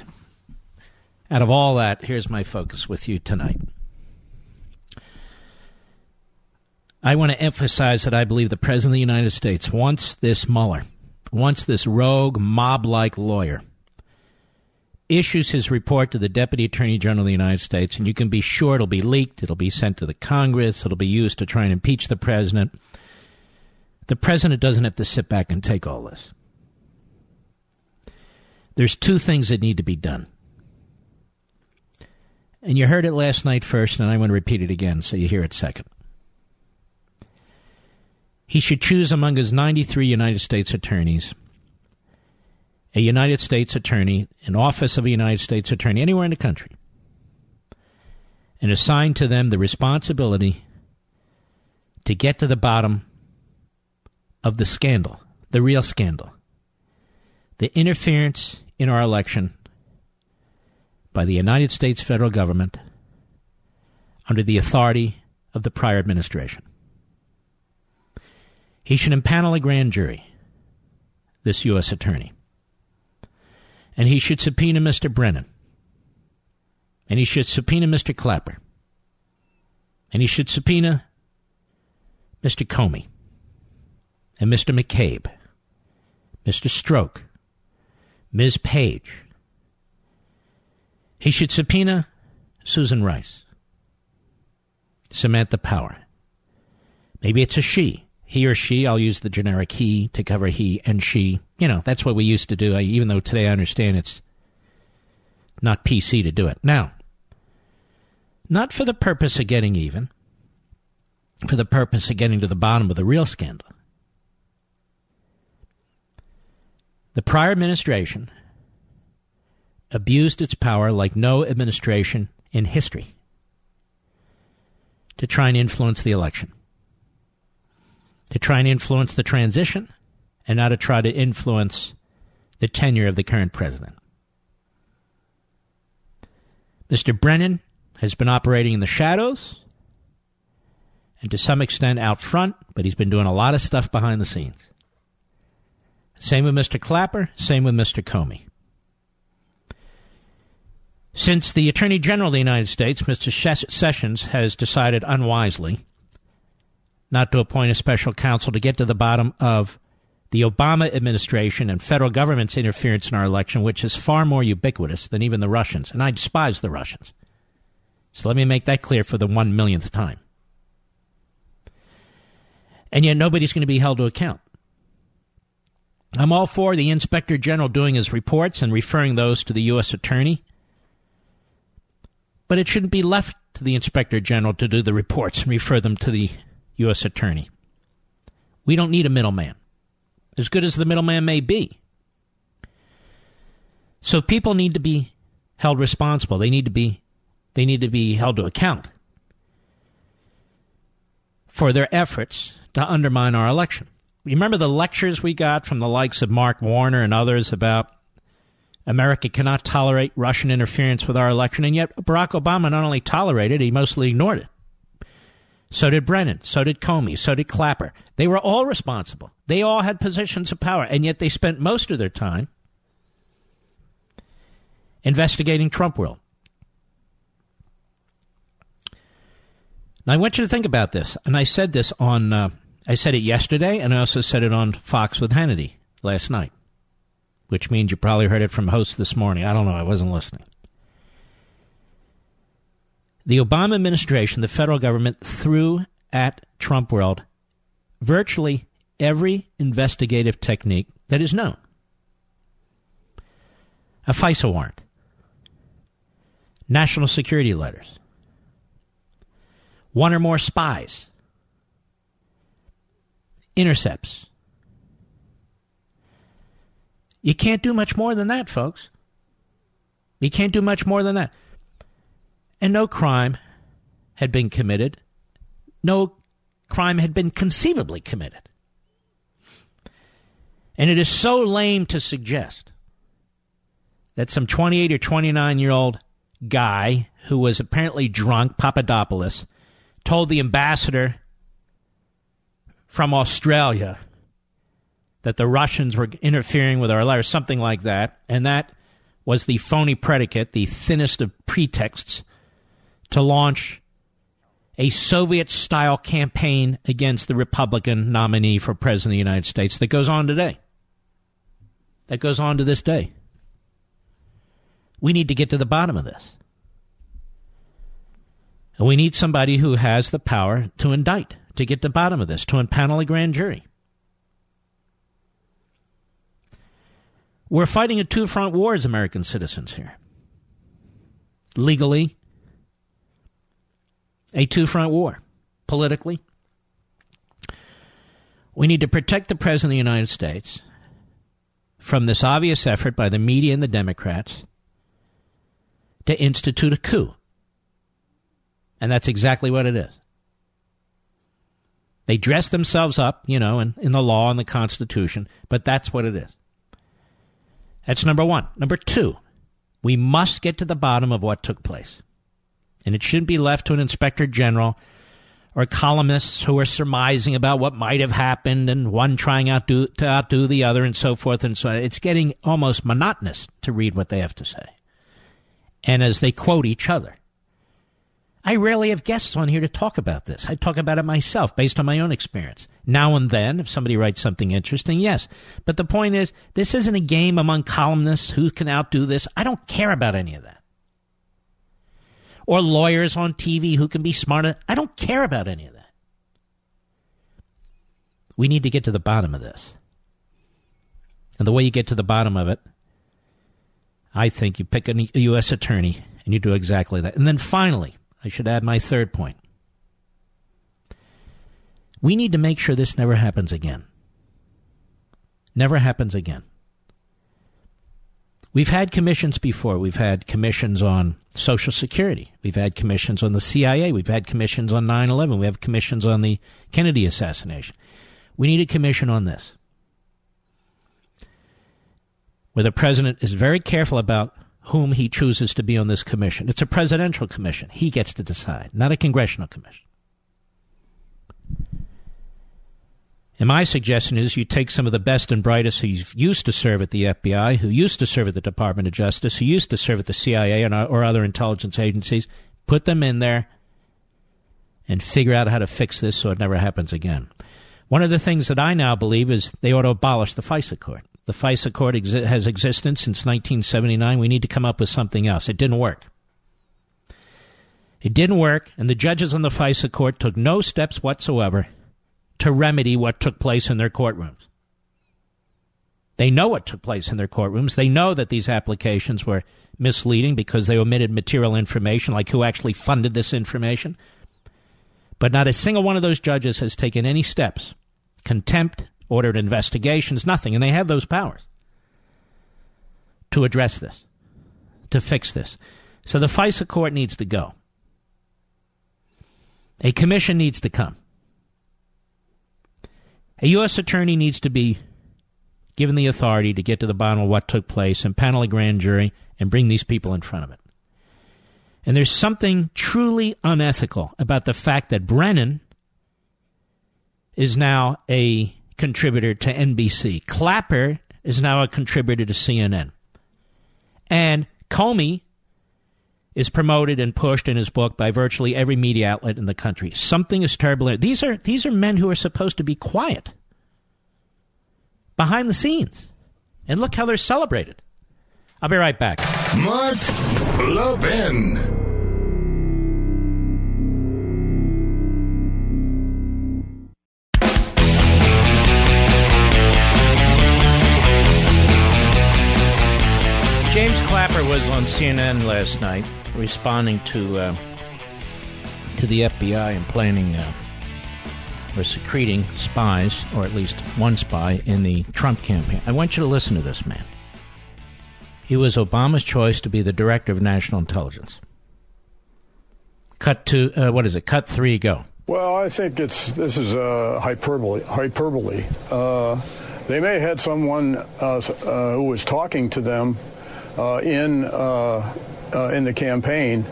Out of all that, here's my focus with you tonight. I want to emphasize that I believe the President of the United States wants this Mueller, wants this rogue, mob like lawyer, issues his report to the Deputy Attorney General of the United States, and you can be sure it'll be leaked, it'll be sent to the Congress, it'll be used to try and impeach the President. The President doesn't have to sit back and take all this. There's two things that need to be done. And you heard it last night first, and I want to repeat it again so you hear it second. He should choose among his 93 United States attorneys a United States attorney, an office of a United States attorney, anywhere in the country, and assign to them the responsibility to get to the bottom of the scandal, the real scandal, the interference in our election by the United States federal government under the authority of the prior administration. He should impanel a grand jury, this U.S. attorney. And he should subpoena Mr. Brennan. And he should subpoena Mr. Clapper. And he should subpoena Mr. Comey and Mr. McCabe, Mr. Strzok, Ms. Page. He should subpoena Susan Rice, Samantha Power. Maybe it's a she. He or she, I'll use the generic he to cover he and she. You know, that's what we used to do, even though today I understand it's not PC to do it. Now, not for the purpose of getting even, for the purpose of getting to the bottom of the real scandal. The prior administration abused its power like no administration in history to try and influence the election, to try and influence the transition, and now to try to influence the tenure of the current president. Mr. Brennan has been operating in the shadows and to some extent out front, but he's been doing a lot of stuff behind the scenes. Same with Mr. Clapper, same with Mr. Comey. Since the Attorney General of the United States, Mr. Sessions, has decided unwisely not to appoint a special counsel to get to the bottom of the Obama administration and federal government's interference in our election, which is far more ubiquitous than even the Russians. And I despise the Russians. So let me make that clear for the one millionth time. And yet nobody's going to be held to account. I'm all for the Inspector General doing his reports and referring those to the U.S. Attorney. But it shouldn't be left to the Inspector General to do the reports and refer them to the U.S. Attorney. We don't need a middleman, as good as the middleman may be. So people need to be held responsible. They need to be they need to be held to account for their efforts to undermine our election remember the lectures we got from the likes of Mark Warner and others about America cannot tolerate Russian interference with our election, and yet Barack Obama not only tolerated he mostly ignored it. So did Brennan. So did Comey. So did Clapper. They were all responsible. They all had positions of power, and yet they spent most of their time investigating Trump world. Now, I want you to think about this, and I said this on uh, I said it yesterday, and I also said it on Fox with Hannity last night, which means you probably heard it from hosts this morning. I don't know. I wasn't listening. The Obama administration, the federal government, threw at Trump world virtually every investigative technique that is known. A FISA warrant, national security letters, one or more spies intercepts. You can't do much more than that, folks. You can't do much more than that. And no crime had been committed. No crime had been conceivably committed. And it is so lame to suggest that some 28 or 29 year old guy who was apparently drunk, Papadopoulos, told the ambassador from Australia that the Russians were interfering with our letters, something like that. And that was the phony predicate, the thinnest of pretexts to launch a Soviet style campaign against the Republican nominee for President of the United States that goes on today. That goes on to this day. We need to get to the bottom of this. And we need somebody who has the power to indict to get to the bottom of this, to impanel a grand jury. We're fighting a two front war as American citizens here. Legally, a two front war. Politically, we need to protect the President of the United States from this obvious effort by the media and the Democrats to institute a coup And that's exactly what it is. They dress themselves up, you know, in, in the law and the Constitution, but that's what it is. That's number one. Number two, we must get to the bottom of what took place. And it shouldn't be left to an inspector general or columnists who are surmising about what might have happened and one trying outdo, to outdo the other and so forth and so on. It's getting almost monotonous to read what they have to say. And as they quote each other. I rarely have guests on here to talk about this. I talk about it myself based on my own experience. Now and then, if somebody writes something interesting, yes. But the point is, this isn't a game among columnists who can outdo this. I don't care about any of that. Or lawyers on TV who can be smarter. I don't care about any of that. We need to get to the bottom of this. And the way you get to the bottom of it, I think you pick a U.S. attorney and you do exactly that. And then finally, I should add my third point. We need to make sure this never happens again. Never happens again. We've had commissions before. We've had commissions on Social Security. We've had commissions on the CIA. We've had commissions on 9 11. We have commissions on the Kennedy assassination. We need a commission on this. Where the president is very careful about whom he chooses to be on this commission. It's a presidential commission. He gets to decide, not a congressional commission. And my suggestion is you take some of the best and brightest who used to serve at the FBI, who used to serve at the Department of Justice, who used to serve at the CIA uh, or other intelligence agencies, put them in there and figure out how to fix this so it never happens again. One of the things that I now believe is they ought to abolish the FISA court. The FISA court exi- has existed since 1979. We need to come up with something else. It didn't work. It didn't work, and the judges on the FISA court took no steps whatsoever to remedy what took place in their courtrooms. They know what took place in their courtrooms. They know that these applications were misleading because they omitted material information, like who actually funded this information. But not a single one of those judges has taken any steps contempt, ordered investigations, nothing. And they have those powers to address this, to fix this. So the FISA court needs to go. A commission needs to come. A U.S. attorney needs to be given the authority to get to the bottom of what took place and panel a grand jury and bring these people in front of it. And there's something truly unethical about the fact that Brennan is now a contributor to NBC. Clapper is now a contributor to CNN. And Comey is promoted and pushed in his book by virtually every media outlet in the country. Something is terrible. These are these are men who are supposed to be quiet behind the scenes. And look how they're celebrated. I'll be right back. Mark Levin. Clapper was on CNN last night responding to uh, to the FBI and planning uh, or secreting spies, or at least one spy, in the Trump campaign. I want you to listen to this man. He was Obama's choice to be the director of national intelligence. Cut to uh, what is it? Cut three. Go. Well, I think it's this is a hyperbole. Hyperbole. Uh, they may have had someone uh, uh, who was talking to them uh, in uh, uh, in the campaign.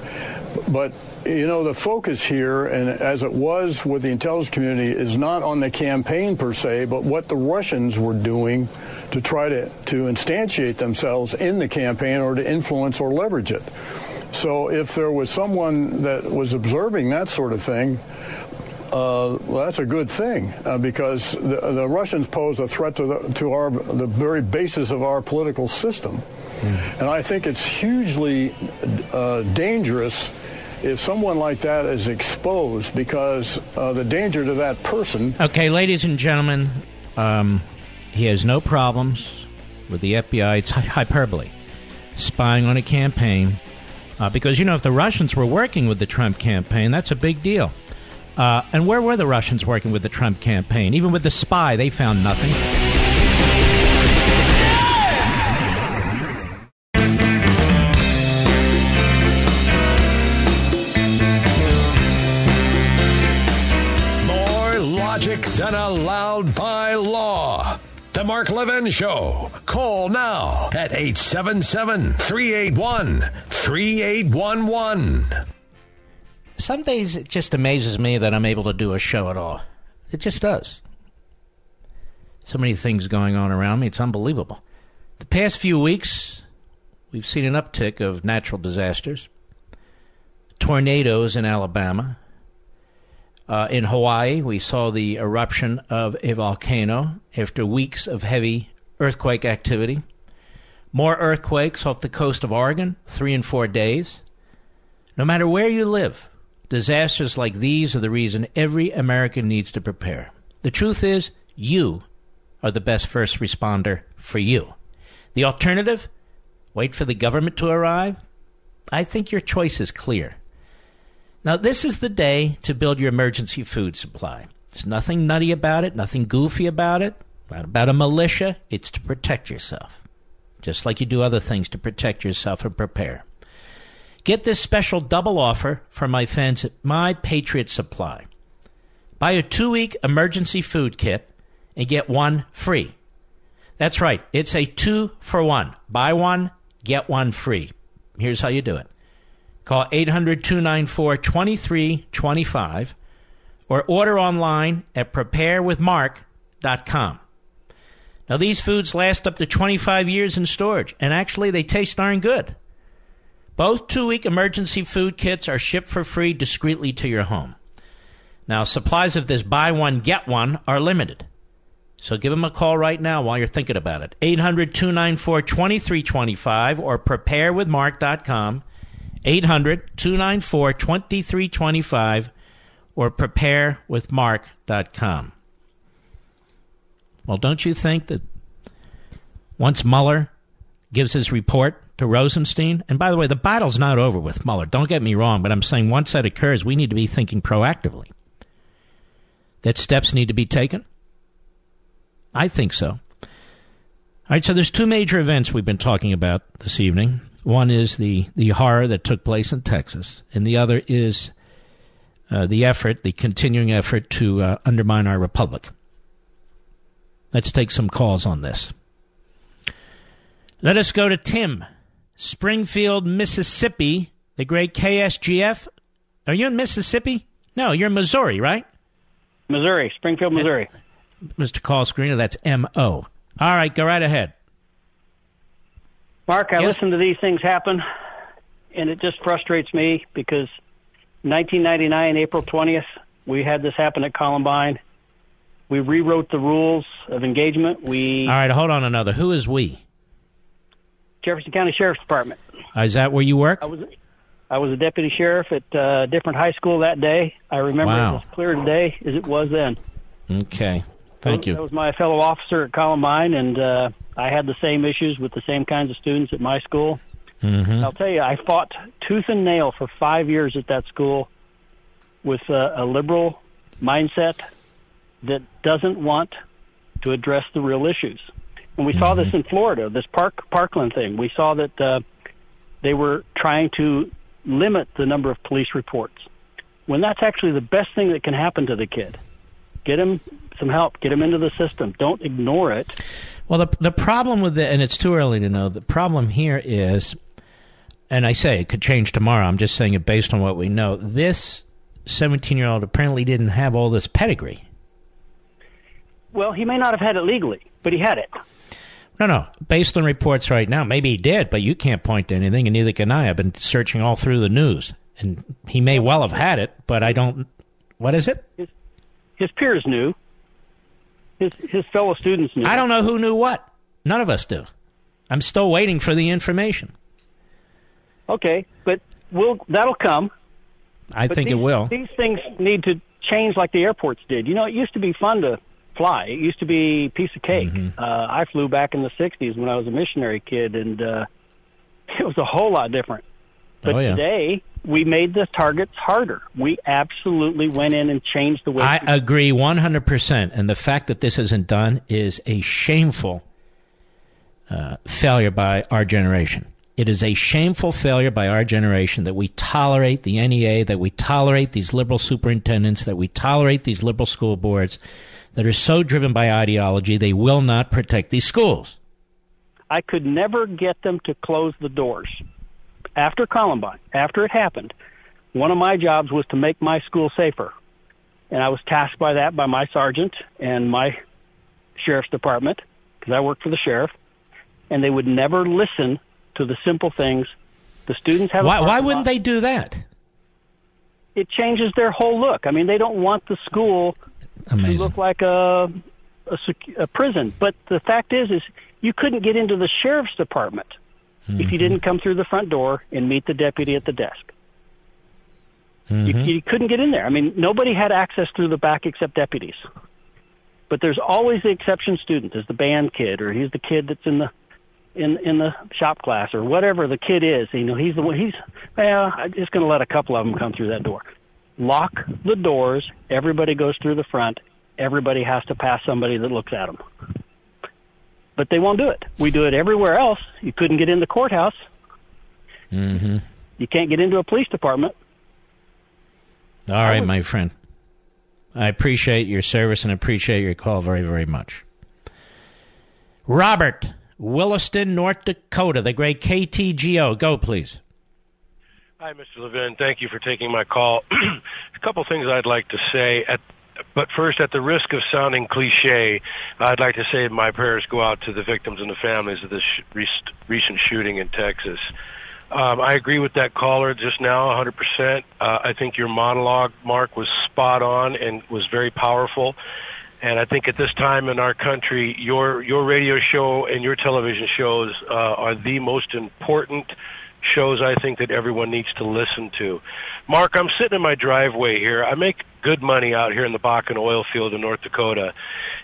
But you know, the focus here, and as it was with the intelligence community, is not on the campaign per se, but what the Russians were doing to try to, to instantiate themselves in the campaign or to influence or leverage it. So if there was someone that was observing that sort of thing, uh, well, that's a good thing uh, because the, the, Russians pose a threat to, the, to our, the very basis of our political system. And I think it's hugely uh, dangerous if someone like that is exposed because uh, the danger to that person. Okay, ladies and gentlemen, um, he has no problems with the FBI. It's hyperbole. Spying on a campaign. Uh, because, you know, if the Russians were working with the Trump campaign, that's a big deal. Uh, and where were the Russians working with the Trump campaign? Even with the spy, they found nothing. And allowed by law. The Mark Levin Show. Call now at 877 381 3811. Some days it just amazes me that I'm able to do a show at all. It just does. So many things going on around me, it's unbelievable. The past few weeks, we've seen an uptick of natural disasters tornadoes in Alabama. Uh, in Hawaii, we saw the eruption of a volcano after weeks of heavy earthquake activity. More earthquakes off the coast of Oregon, three and four days. No matter where you live, disasters like these are the reason every American needs to prepare. The truth is, you are the best first responder for you. The alternative? Wait for the government to arrive? I think your choice is clear. Now, this is the day to build your emergency food supply. There's nothing nutty about it, nothing goofy about it, not about a militia. It's to protect yourself, just like you do other things to protect yourself and prepare. Get this special double offer from my fans at My Patriot Supply. Buy a two week emergency food kit and get one free. That's right, it's a two for one. Buy one, get one free. Here's how you do it Call 800 294 2325 or order online at preparewithmark.com. Now, these foods last up to 25 years in storage, and actually, they taste darn good. Both two week emergency food kits are shipped for free discreetly to your home. Now, supplies of this buy one, get one are limited. So give them a call right now while you're thinking about it. 800 294 2325 or preparewithmark.com. 800 294 2325 or preparewithmark.com. Well, don't you think that once Mueller gives his report to Rosenstein, and by the way, the battle's not over with Mueller, don't get me wrong, but I'm saying once that occurs, we need to be thinking proactively that steps need to be taken? I think so. All right, so there's two major events we've been talking about this evening. One is the, the horror that took place in Texas, and the other is uh, the effort, the continuing effort to uh, undermine our republic. Let's take some calls on this. Let us go to Tim, Springfield, Mississippi, the great KSGF. Are you in Mississippi? No, you're in Missouri, right? Missouri, Springfield, Missouri. Mr. Call Screener, that's M O. All right, go right ahead. Mark, I Yes. listen to these things happen, and it just frustrates me because 1999, April 20th, we had this happen at Columbine. We rewrote the rules of engagement. We All right, hold on another. Who is we? Jefferson County Sheriff's Department. Uh, is that where you work? I was I was a deputy sheriff at uh, a different high school that day. I remember Wow. it as clear today as it was then. Okay. Thank you. That was my fellow officer at Columbine, and uh, I had the same issues with the same kinds of students at my school. Mm-hmm. I'll tell you, I fought tooth and nail for five years at that school with a, a liberal mindset that doesn't want to address the real issues. And we saw this in Florida, this Park Parkland thing. We saw that uh, they were trying to limit the number of police reports when that's actually the best thing that can happen to the kid. Get him some help. Get him into the system. Don't ignore it. Well, the the problem with the and it's too early to know. The problem here is, and I say it could change tomorrow. I'm just saying it based on what we know. This 17 year old apparently didn't have all this pedigree. Well, he may not have had it legally, but he had it. No, no. Based on reports right now, maybe he did, but you can't point to anything, and neither can I. I've been searching all through the news, and he may well have had it, but I don't. What is it? His peers knew. His his fellow students knew. I don't know who knew what. None of us do. I'm still waiting for the information. Okay, but we'll that'll come. I But think it will. These things need to change like the airports did. You know, it used to be fun to fly. It used to be a piece of cake. Mm-hmm. Uh, I flew back in the '60s when I was a missionary kid, and uh, it was a whole lot different. But Oh, yeah. today, we made the targets harder. We absolutely went in and changed the way. I agree 100%. And the fact that this isn't done is a shameful uh, failure by our generation. It is a shameful failure by our generation that we tolerate the NEA, that we tolerate these liberal superintendents, that we tolerate these liberal school boards, that are so driven by ideology they will not protect these schools. I could never get them to close the doors. After Columbine, after it happened, one of my jobs was to make my school safer. And I was tasked by that by my sergeant and my sheriff's department because I worked for the sheriff. And they would never listen to the simple things. The students have. Why, why wouldn't they do that? It changes their whole look. I mean, they don't want the school Amazing. to look like a, a, a prison. But the fact is, is you couldn't get into the sheriff's department if you mm-hmm. didn't come through the front door and meet the deputy at the desk. You, mm-hmm. you couldn't get in there. I mean, nobody had access through the back except deputies. But there's always the exception student. There's the band kid, or he's the kid that's in the in in the shop class, or whatever the kid is. You know, he's the one. He's well, I'm just going to let a couple of them come through that door. Lock the doors. Everybody goes through the front. Everybody has to pass somebody that looks at them. But they won't do it. We do it everywhere else. You couldn't get in the courthouse. Mm-hmm. You can't get into a police department. All right, my friend. I appreciate your service and appreciate your call very, very much. Robert, Williston, North Dakota, the great KTGO. Go, please. Hi, Mr. Levin. Thank you for taking my call. a couple things I'd like to say. At, but first, at the risk of sounding cliche, I'd like to say my prayers go out to the victims and the families of this sh- recent shooting in Texas. Um, I agree with that caller just now, 100%. Uh, I think your monologue, Mark, was spot on and was very powerful. And I think at this time in our country, your your radio show and your television shows uh, are the most important shows I think that everyone needs to listen to. Mark, I'm sitting in my driveway here. I make good money out here in the Bakken oil field in North Dakota,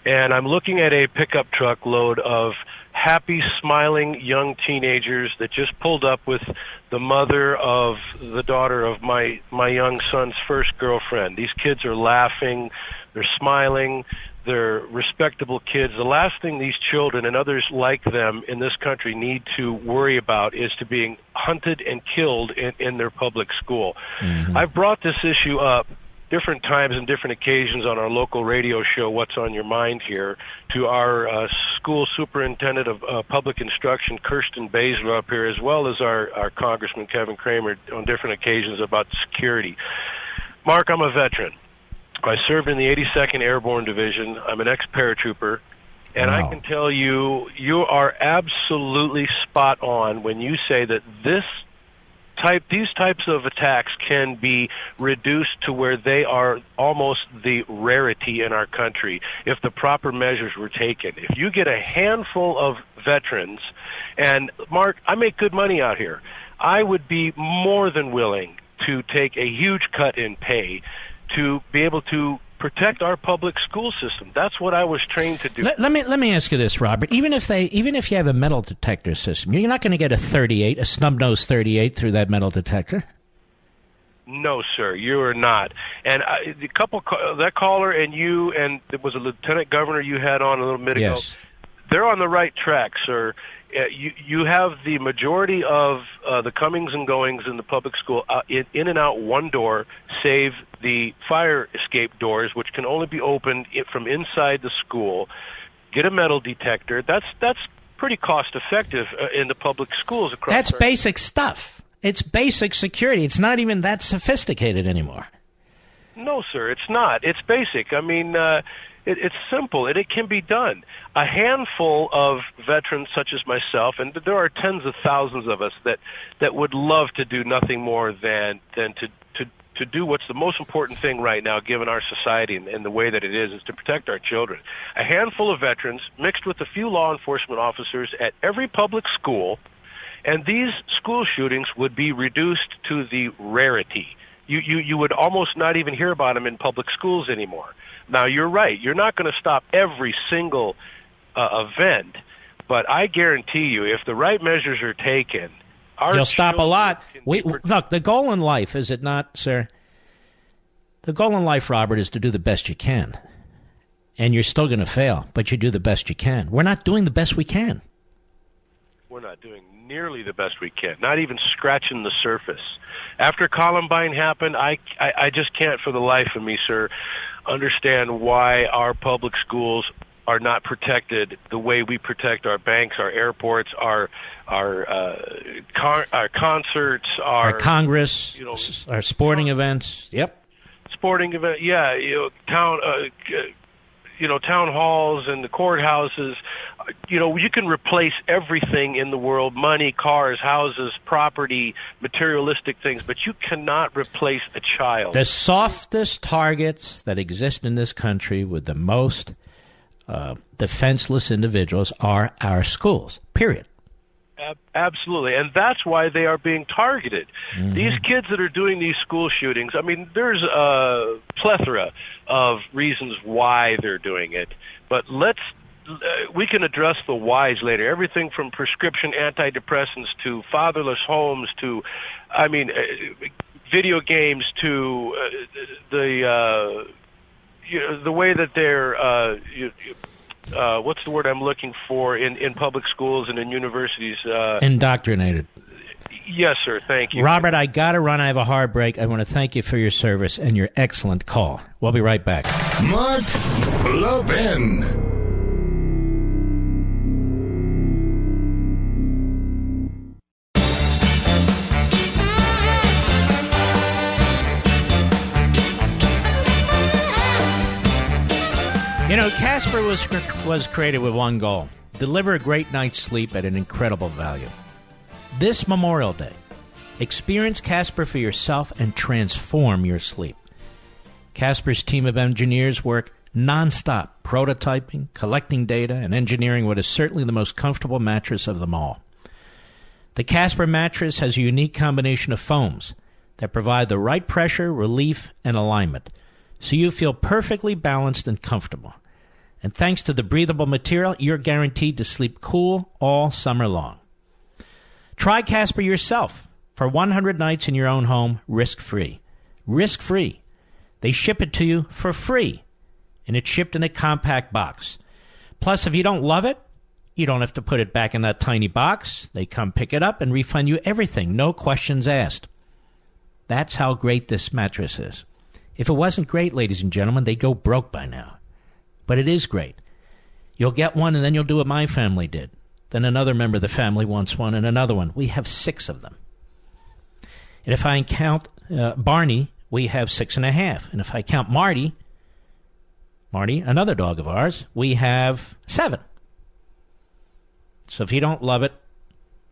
and I'm looking at a pickup truck load of happy, smiling young teenagers that just pulled up with the mother of the daughter of my my young son's first girlfriend. These kids are laughing, they're smiling, they're respectable kids. The last thing these children and others like them in this country need to worry about is to being hunted and killed in, in their public school. I've brought this issue up different times and different occasions on our local radio show, What's on Your Mind Here, to our uh, school superintendent of uh, public instruction, Kirsten Baesler, up here, as well as our, our Congressman Kevin Cramer on different occasions about security. Mark, I'm a veteran. I served in the 82nd Airborne Division. I'm an ex-paratrooper. And I can tell you, you are absolutely spot on when you say that this type these types of attacks can be reduced to where they are almost the rarity in our country if the proper measures were taken. If you get a handful of veterans and Mark, I make good money out here. I would be more than willing to take a huge cut in pay to be able to protect our public school system. That's what I was trained to do. Let, let me let me ask you this, Robert. Even if they even if you have a metal detector system, you're not going to get a 38, a snub nose 38 through that metal detector. No, sir, you are not. And I, the couple that caller and you and it was a lieutenant governor you had on a little minute ago. Yes. They're on the right track, sir. Uh, you you have the majority of uh, the comings and goings in the public school uh, in, in and out one door, save the fire escape doors, which can only be opened from inside the school. Get a metal detector. That's that's pretty cost effective uh, in the public schools across. That's our- basic stuff. It's basic security. It's not even that sophisticated anymore. No, sir, it's not. It's basic. I mean, uh, it, it's simple, and it can be done. A handful of veterans, such as myself, and there are tens of thousands of us that that would love to do nothing more than than to to to do what's the most important thing right now, given our society and, and the way that it is, is to protect our children. A handful of veterans mixed with a few law enforcement officers at every public school, and these school shootings would be reduced to the rarity. You, you, you would almost not even hear about them in public schools anymore. Now, you're right. You're not going to stop every single uh, event, but I guarantee you, if the right measures are taken, our You'll stop a lot. We, look, the goal in life is it not, sir? The goal in life, Robert, is to do the best you can, and you're still going to fail, but you do the best you can. We're not doing the best we can. we're not doing nearly the best we can, not even scratching the surface. After Columbine happened, I, I, I just can't for the life of me, sir, understand why our public schools are not protected the way we protect our banks, our airports, our our uh, car, our concerts, our, Our Congress, you know, our sporting events. Yep. sporting event. Yeah, you know, town, uh, you know, town halls and the courthouses. You know, you can replace everything in the world: money, cars, houses, property, materialistic things, but you cannot replace a child. The softest targets that exist in this country with the most uh, defenseless individuals are our schools. Period. Ab- Absolutely, and that's why they are being targeted. Mm-hmm. These kids that are doing these school shootings, I mean, there's a plethora of reasons why they're doing it, but let's uh, we can address the whys later. Everything from prescription antidepressants to fatherless homes to, I mean, uh, video games to uh, the uh, you know, the way that they're uh, you, uh, what's the word I'm looking for in, in public schools and in universities? Uh, Indoctrinated. yes, sir. Thank you. Robert, I got to run. I have a hard break. I want to thank you for your service and your excellent call. We'll be right back. Mark Levin. Know, Casper was was created with one goal: deliver a great night's sleep at an incredible value. This Memorial Day, experience Casper for yourself and transform your sleep. Casper's team of engineers work nonstop, prototyping, collecting data, and engineering what is certainly the most comfortable mattress of them all. The Casper mattress has a unique combination of foams that provide the right pressure, relief, and alignment, so you feel perfectly balanced and comfortable. And thanks to the breathable material, you're guaranteed to sleep cool all summer long. Try Casper yourself for 100 nights in your own home, risk free. Risk free. They ship it to you for free, and it's shipped in a compact box. Plus, if you don't love it, you don't have to put it back in that tiny box. They come pick it up and refund you everything, no questions asked. That's how great this mattress is. If it wasn't great, ladies and gentlemen, they'd go broke by now. But it is great. You'll get one, and then you'll do what my family did. Then another member of the family wants one, and another one. We have six of them. And if I count uh, Barney, we have six and a half. And if I count Marty, Marty, another dog of ours, we have seven. So if you don't love it,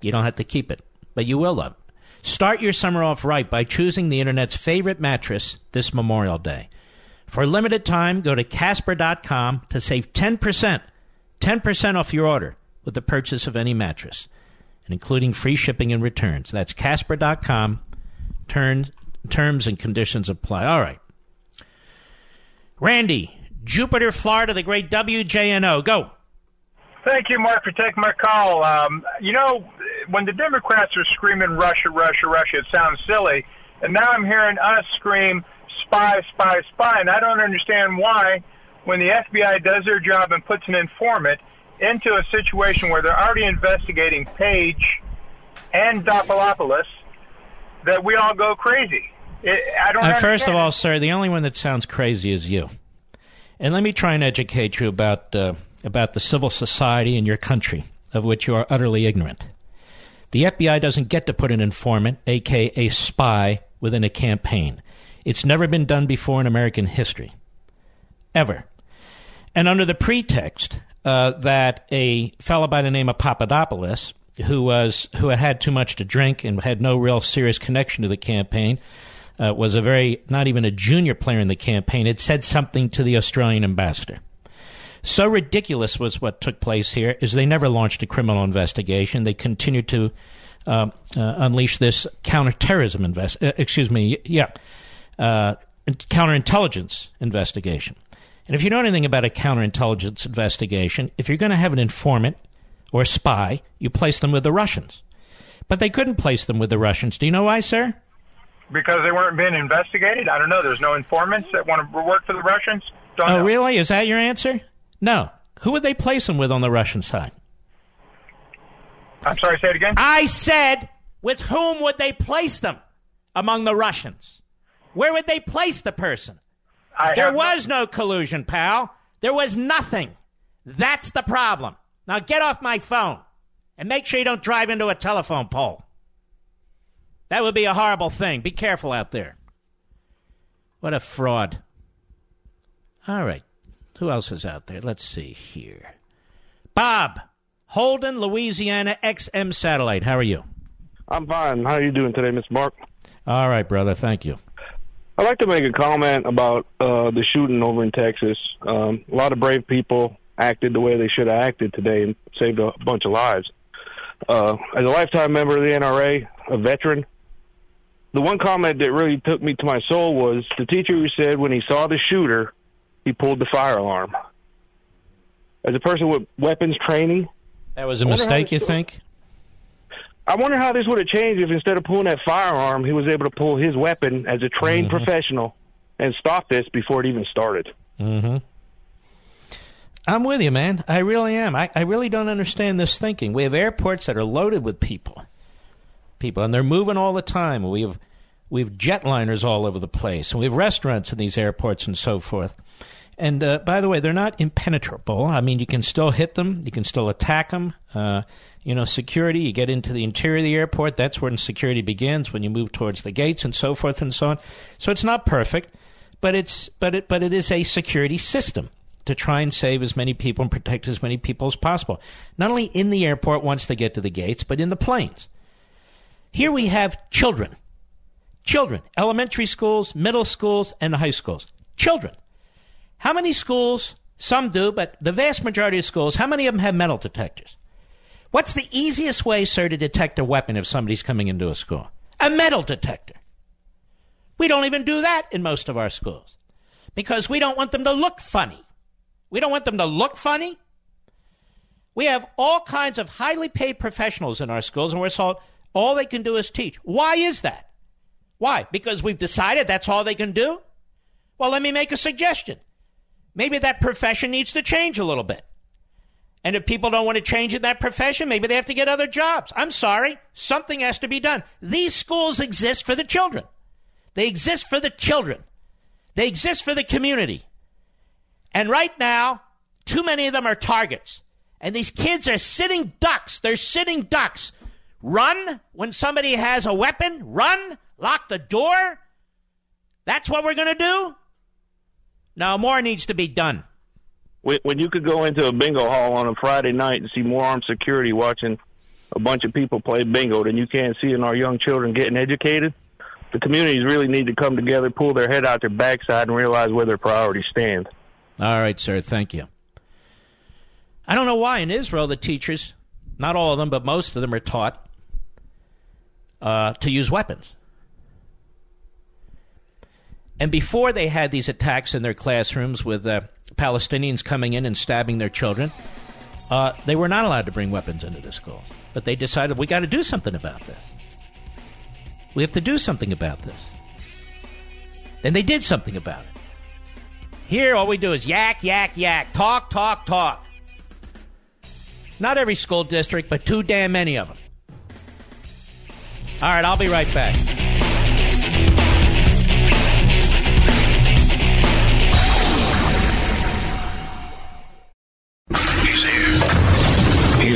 you don't have to keep it, but you will love it. Start your summer off right by choosing the internet's favorite mattress this Memorial Day. For a limited time, go to Casper.com to save 10%, 10% off your order with the purchase of any mattress, and including free shipping and returns. That's Casper.com. Turn, terms and conditions apply. All right. Randy, Jupiter, Florida, the great WJNO. Go. Thank you, Mark, for taking my call. Um, you know, when the Democrats are screaming Russia, Russia, Russia, it sounds silly. And now I'm hearing us scream spy, spy, spy. And I don't understand why, when the FBI does their job and puts an informant into a situation where they're already investigating Page and Dopolopoulos, that we all go crazy. It, I don't Uh, first of all, sir, the only one that sounds crazy is you. And let me try and educate you about uh, about the civil society in your country, of which you are utterly ignorant. The FBI doesn't get to put an informant, aka spy, within a campaign. It's never been done before in American history, ever. And under the pretext uh, that a fellow by the name of Papadopoulos, who was who had had too much to drink and had no real serious connection to the campaign, uh, was a very not even a junior player in the campaign, had said something to the Australian ambassador. So ridiculous was what took place here is they never launched a criminal investigation. They continued to uh, uh, unleash this counterterrorism invest. Uh, excuse me, yeah, uh, counterintelligence investigation. And if you know anything about a counterintelligence investigation, if you're going to have an informant or a spy, you place them with the Russians. But they couldn't place them with the Russians. Do you know why, sir? because they weren't being investigated. I don't know. There's no informants that want to work for the Russians. Don't oh, know. really? Is that your answer? No. Who would they place them with on the Russian side? I'm sorry. Say it again. I said, with whom would they place them among the Russians? Where would they place the person? I there have was no collusion, pal. There was nothing. That's the problem. Now get off my phone and make sure you don't drive into a telephone pole. That would be a horrible thing. Be careful out there. What a fraud. All right. Who else is out there? Let's see here. Bob, Holden, Louisiana, XM Satellite. How are you? I'm fine. How are you doing today, Mr. Mark? All right, brother. Thank you. I'd like to make a comment about uh, the shooting over in Texas. Um, a lot of brave people acted the way they should have acted today and saved a bunch of lives. Uh, as a lifetime member of the NRA, a veteran, the one comment that really took me to my soul was the teacher who said when he saw the shooter, he pulled the fire alarm. As a person with weapons training, That was a mistake, you think? I wonder how this would have changed if instead of pulling that firearm, he was able to pull his weapon as a trained professional and stop this before it even started. Mm-hmm. I'm with you, man. I really am. I, I really don't understand this thinking. We have airports that are loaded with people, people, and they're moving all the time. We have we have jetliners all over the place, and we have restaurants in these airports and so forth. And uh, by the way, they're not impenetrable. I mean, you can still hit them, you can still attack them. Uh, you know, security. You get into the interior of the airport. That's when security begins. When you move towards the gates and so forth and so on. So it's not perfect, but it's but it but it is a security system to try and save as many people and protect as many people as possible. Not only in the airport once they get to the gates, but in the planes. Here we have children. Children, elementary schools, middle schools, and high schools. Children. How many schools? Some do, but the vast majority of schools, how many of them have metal detectors? What's the easiest way, sir, to detect a weapon if somebody's coming into a school? A metal detector. We don't even do that in most of our schools because we don't want them to look funny. We don't want them to look funny. We have all kinds of highly paid professionals in our schools, and we're told all they can do is teach. Why is that? Why? Because we've decided that's all they can do? Well, let me make a suggestion. Maybe that profession needs to change a little bit. And if people don't want to change in that profession, maybe they have to get other jobs. I'm sorry. Something has to be done. These schools exist for the children. They exist for the children. They exist for the community. And right now, too many of them are targets. And these kids are sitting ducks. They're sitting ducks. Run when somebody has a weapon. Run. Lock the door. That's what we're going to do? Now, more needs to be done. When when you could go into a bingo hall on a Friday night and see more armed security watching a bunch of people play bingo than you can see in our young children getting educated, the communities really need to come together, pull their head out their backside, and realize where their priorities stand. All right, sir. Thank you. I don't know why in Israel the teachers, not all of them, but most of them are taught uh, to use weapons. And before they had these attacks in their classrooms with uh, Palestinians coming in and stabbing their children, uh, they were not allowed to bring weapons into the schools. But they decided we got to do something about this. We have to do something about this. And they did something about it. Here, all we do is yak, yak, yak, talk, talk, talk. Not every school district, but too damn many of them. All right, I'll be right back.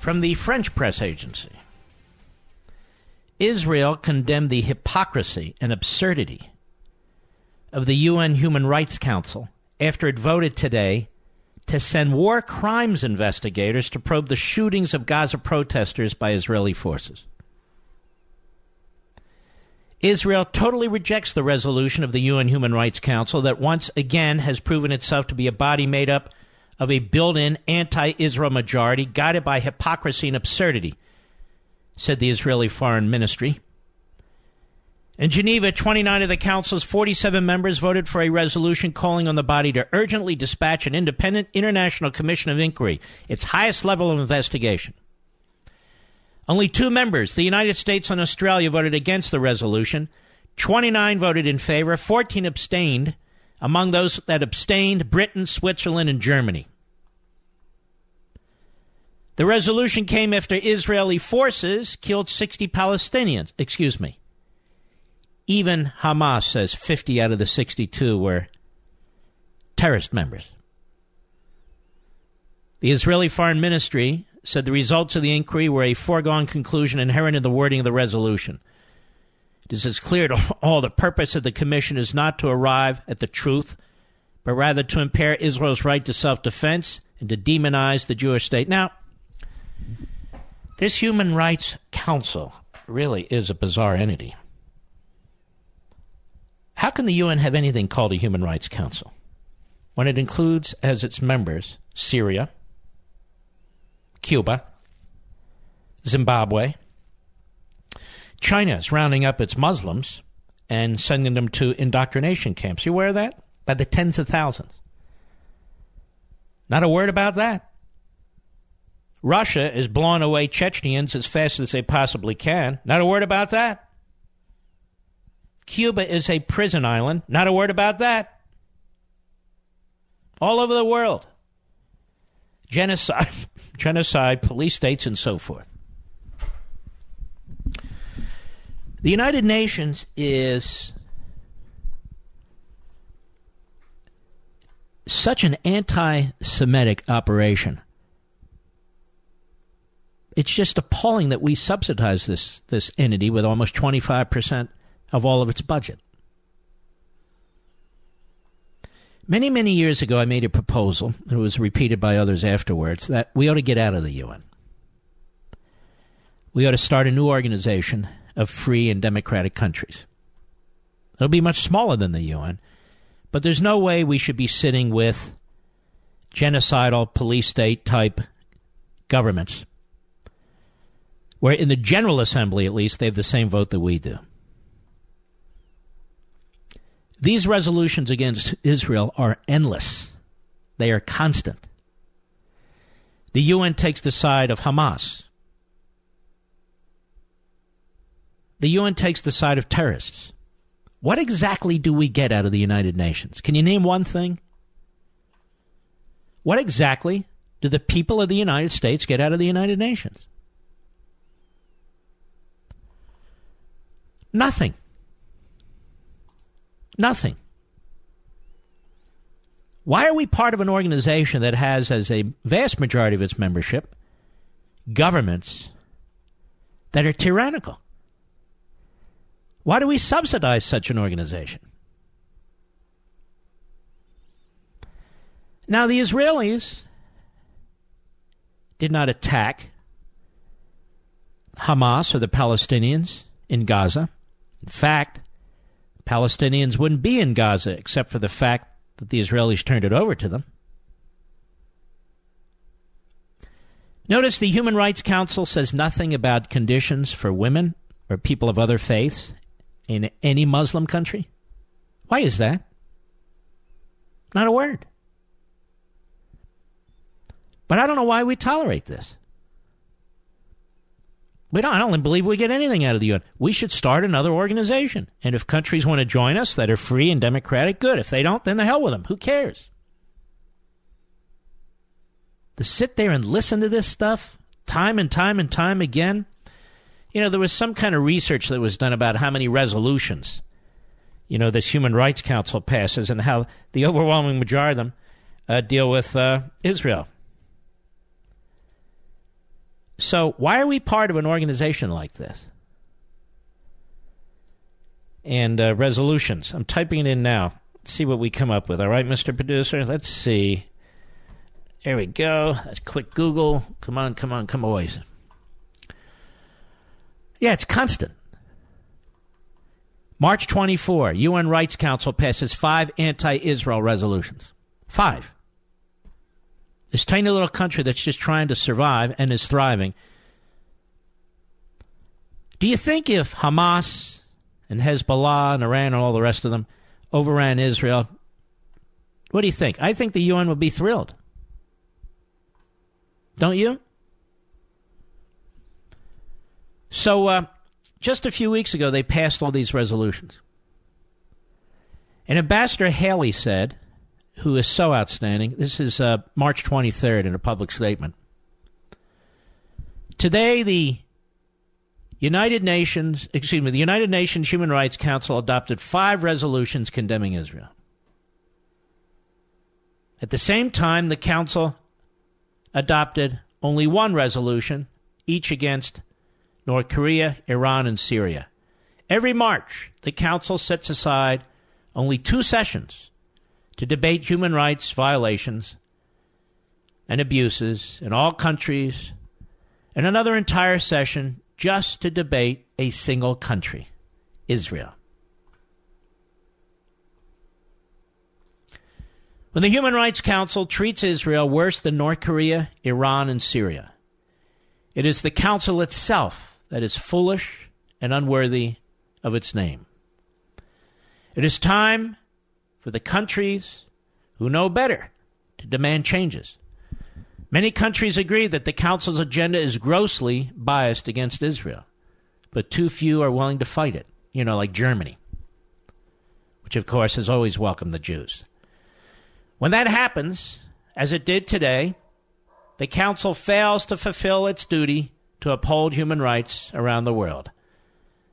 From the French press agency Israel condemned the hypocrisy and absurdity of the UN Human Rights Council after it voted today to send war crimes investigators to probe the shootings of Gaza protesters by Israeli forces. Israel totally rejects the resolution of the UN Human Rights Council that once again has proven itself to be a body made up of a built in anti Israel majority guided by hypocrisy and absurdity, said the Israeli Foreign Ministry. In Geneva, 29 of the Council's 47 members voted for a resolution calling on the body to urgently dispatch an independent international commission of inquiry, its highest level of investigation. Only two members, the United States and Australia, voted against the resolution. 29 voted in favor, 14 abstained. Among those that abstained, Britain, Switzerland, and Germany. The resolution came after Israeli forces killed 60 Palestinians. Excuse me. Even Hamas says 50 out of the 62 were terrorist members. The Israeli Foreign Ministry said the results of the inquiry were a foregone conclusion inherent in the wording of the resolution. It is clear to all the purpose of the commission is not to arrive at the truth, but rather to impair Israel's right to self defense and to demonize the Jewish state. Now, this Human Rights Council really is a bizarre entity. How can the UN have anything called a Human Rights Council when it includes as its members Syria, Cuba, Zimbabwe. China is rounding up its Muslims and sending them to indoctrination camps. You aware of that? By the tens of thousands. Not a word about that. Russia is blowing away Chechens as fast as they possibly can. Not a word about that. Cuba is a prison island. Not a word about that. All over the world. Genocide genocide, police states, and so forth. The United Nations is such an anti Semitic operation. It's just appalling that we subsidize this, this entity with almost 25% of all of its budget. Many, many years ago, I made a proposal, and it was repeated by others afterwards, that we ought to get out of the UN. We ought to start a new organization of free and democratic countries. It'll be much smaller than the UN, but there's no way we should be sitting with genocidal police state type governments, where in the General Assembly, at least, they have the same vote that we do. These resolutions against Israel are endless, they are constant. The UN takes the side of Hamas. The UN takes the side of terrorists. What exactly do we get out of the United Nations? Can you name one thing? What exactly do the people of the United States get out of the United Nations? Nothing. Nothing. Why are we part of an organization that has, as a vast majority of its membership, governments that are tyrannical? Why do we subsidize such an organization? Now, the Israelis did not attack Hamas or the Palestinians in Gaza. In fact, Palestinians wouldn't be in Gaza except for the fact that the Israelis turned it over to them. Notice the Human Rights Council says nothing about conditions for women or people of other faiths in any Muslim country. Why is that? Not a word. But I don't know why we tolerate this. We don't, I don't believe we get anything out of the UN. We should start another organization. And if countries want to join us that are free and democratic, good. If they don't, then the hell with them. Who cares? To sit there and listen to this stuff time and time and time again. You know, there was some kind of research that was done about how many resolutions, you know, this Human Rights Council passes and how the overwhelming majority of them uh, deal with uh, Israel. So, why are we part of an organization like this? And uh, resolutions. I'm typing it in now. Let's see what we come up with. All right, Mr. Producer? Let's see. There we go. That's quick Google. Come on, come on, come away. Yeah, it's constant. March 24, UN Rights Council passes five anti Israel resolutions. Five. This tiny little country that's just trying to survive and is thriving. Do you think if Hamas and Hezbollah and Iran and all the rest of them overran Israel, what do you think? I think the UN would be thrilled. Don't you? So, uh, just a few weeks ago, they passed all these resolutions. And Ambassador Haley said, who is so outstanding, this is uh, March 23rd in a public statement. Today, the United Nations, excuse me, the United Nations Human Rights Council adopted five resolutions condemning Israel. At the same time, the Council adopted only one resolution, each against North Korea, Iran, and Syria. Every March, the Council sets aside only two sessions to debate human rights violations and abuses in all countries, and another entire session just to debate a single country, Israel. When the Human Rights Council treats Israel worse than North Korea, Iran, and Syria, it is the Council itself that is foolish and unworthy of its name. It is time for the countries who know better to demand changes. Many countries agree that the Council's agenda is grossly biased against Israel, but too few are willing to fight it, you know, like Germany, which of course has always welcomed the Jews. When that happens, as it did today, the Council fails to fulfill its duty to uphold human rights around the world.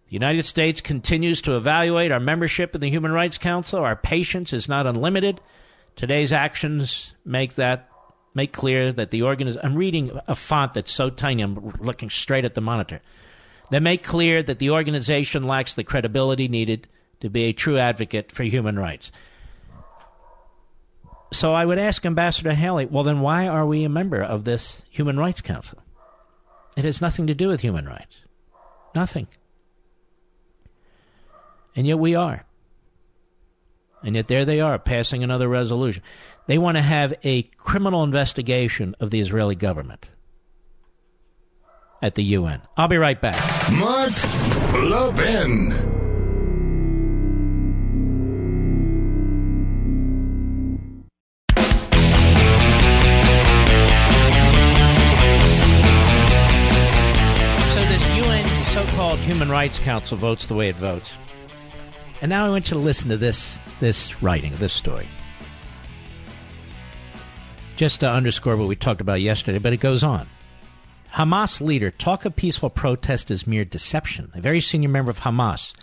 The United States continues to evaluate our membership in the Human Rights Council. Our patience is not unlimited. Today's actions make that make clear that the organization. I'm reading a font that's so tiny. I'm looking straight at the monitor. They make clear that the organization lacks the credibility needed to be a true advocate for human rights. So I would ask Ambassador Haley, well, then why are we a member of this Human Rights Council? It has nothing to do with human rights. Nothing. And yet we are. And yet there they are, passing another resolution. They want to have a criminal investigation of the Israeli government at the UN. I'll be right back. Mark Levin. Human Rights Council votes the way it votes. And now I want you to listen to this this writing, this story. Just to underscore what we talked about yesterday, but it goes on. Hamas leader talk of peaceful protest is mere deception. A very senior member of Hamas,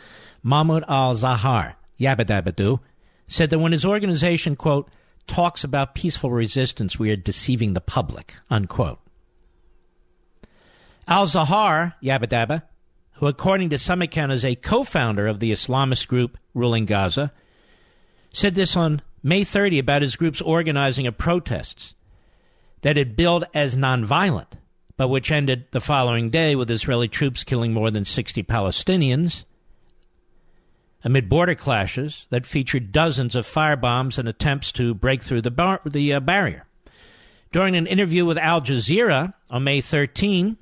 Mahmoud al Zahar, Yabadabadu, said that when his organization, quote, talks about peaceful resistance, we are deceiving the public, unquote. Al Zahar, Yabadaba, who according to some account is a co-founder of the Islamist group ruling Gaza, said this on May 30 about his group's organizing of protests that had billed as nonviolent, but which ended the following day with Israeli troops killing more than 60 Palestinians amid border clashes that featured dozens of firebombs and attempts to break through the, bar- the uh, barrier. During an interview with Al Jazeera on May 13,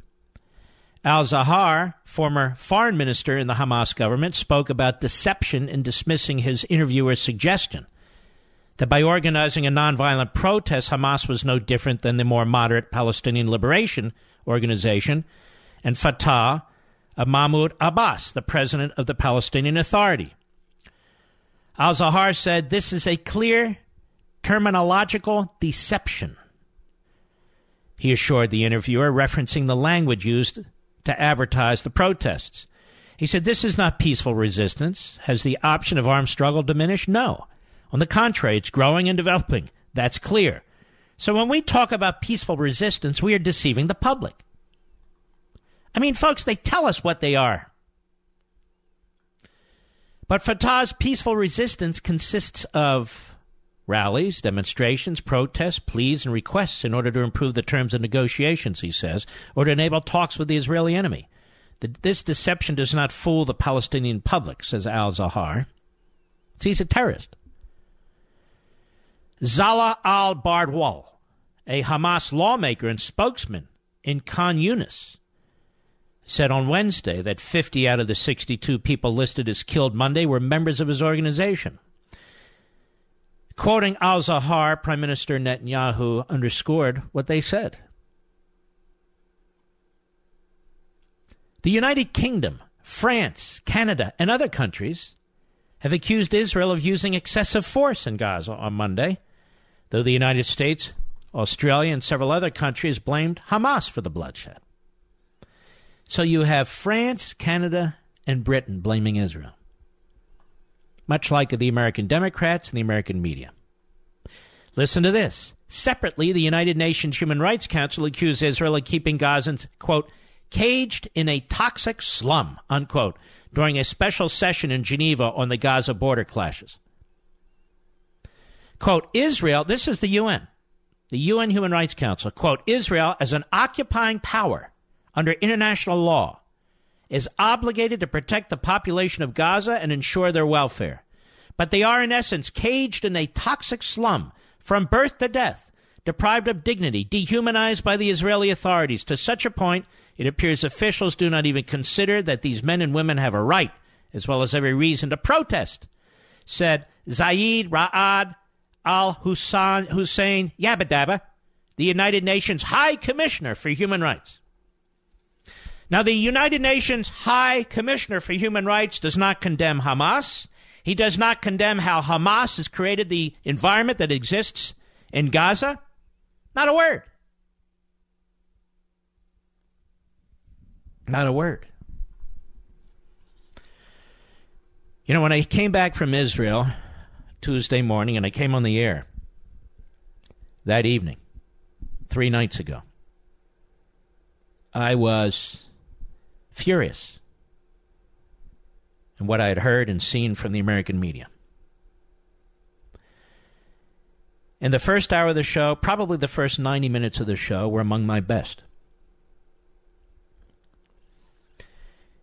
Al Zahar, former foreign minister in the Hamas government, spoke about deception in dismissing his interviewer's suggestion that by organizing a nonviolent protest, Hamas was no different than the more moderate Palestinian Liberation Organization and Fatah of Mahmoud Abbas, the president of the Palestinian Authority. Al Zahar said this is a clear terminological deception. He assured the interviewer, referencing the language used to advertise the protests. He said, This is not peaceful resistance. Has the option of armed struggle diminished? No. On the contrary, it's growing and developing. That's clear. So when we talk about peaceful resistance, we are deceiving the public. I mean, folks, they tell us what they are. But Fatah's peaceful resistance consists of rallies, demonstrations, protests, pleas, and requests in order to improve the terms of negotiations, he says, or to enable talks with the Israeli enemy. this deception does not fool the Palestinian public, says Al Zahar. He's a terrorist. Salah al Bardawil, a Hamas lawmaker and spokesman in Khan Yunis, said on Wednesday that 50 out of the 62 people listed as killed Monday were members of his organization. Quoting Al Zahar, Prime Minister Netanyahu underscored what they said. The United Kingdom, France, Canada, and other countries have accused Israel of using excessive force in Gaza on Monday, though the United States, Australia, and several other countries blamed Hamas for the bloodshed. So you have France, Canada, and Britain blaming Israel, much like the American Democrats and the American media. Listen to this. Separately, the United Nations Human Rights Council accused Israel of keeping Gazans, quote, caged in a toxic slum, unquote, during a special session in Geneva on the Gaza border clashes. Quote, Israel, this is the UN, the UN Human Rights Council, quote, Israel as an occupying power under international law is obligated to protect the population of Gaza and ensure their welfare. But they are, in essence, caged in a toxic slum from birth to death, deprived of dignity, dehumanized by the Israeli authorities to such a point it appears officials do not even consider that these men and women have a right, as well as every reason, to protest, said Zaid Ra'ad al Hussein Yabadaba, the United Nations High Commissioner for Human Rights. Now, the United Nations High Commissioner for Human Rights does not condemn Hamas. He does not condemn how Hamas has created the environment that exists in Gaza. Not a word. Not a word. You know, when I came back from Israel Tuesday morning and I came on the air that evening, three nights ago, I was furious in what I had heard and seen from the American media. In the first hour of the show, probably the first 90 minutes of the show, were among my best.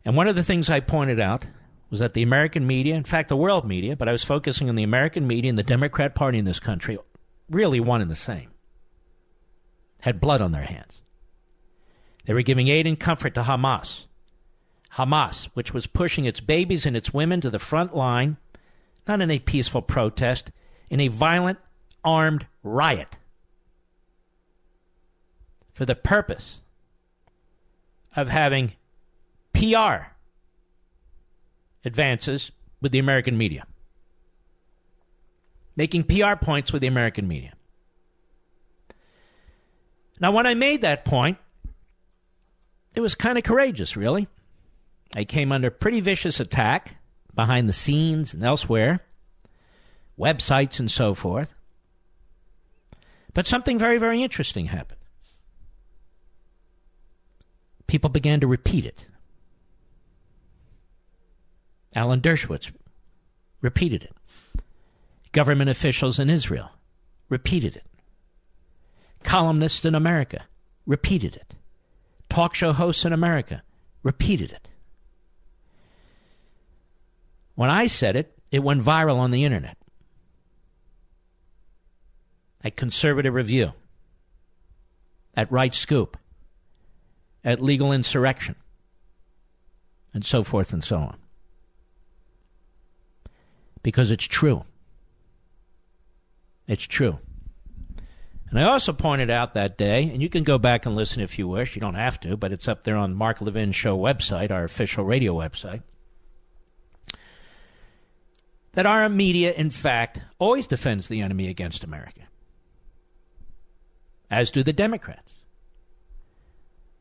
And one of the things I pointed out was that the American media, in fact, the world media, but I was focusing on the American media and the Democrat Party in this country, really one and the same, had blood on their hands. They were giving aid and comfort to Hamas. Hamas, which was pushing its babies and its women to the front line, not in a peaceful protest, in a violent, armed riot for the purpose of having PR advances with the American media, making PR points with the American media. Now, when I made that point, it was kind of courageous, really. I came under pretty vicious attack behind the scenes and elsewhere, websites and so forth. But something very, very interesting happened. People began to repeat it. Alan Dershowitz repeated it. Government officials in Israel repeated it. Columnists in America repeated it. Talk show hosts in America repeated it. When I said it, it went viral on the internet. At Conservative Review, at Right Scoop, at Legal Insurrection, and so forth and so on because it's true. It's true. And I also pointed out that day, and you can go back and listen if you wish. You don't have to, but it's up there on Mark Levin's show website, our official radio website. That our media, in fact, always defends the enemy against America, as do the Democrats.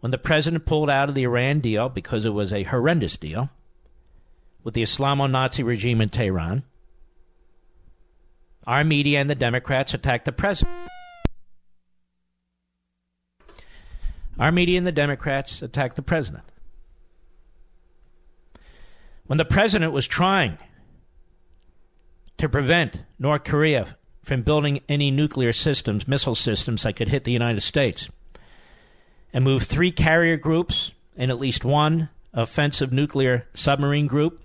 When the president pulled out of the Iran deal because it was a horrendous deal, with the Islamo Nazi regime in Tehran. Our media and the Democrats attacked the president. Our media and the Democrats attacked the president. When the president was trying to prevent North Korea from building any nuclear systems, missile systems that could hit the United States, and move three carrier groups and at least one offensive nuclear submarine group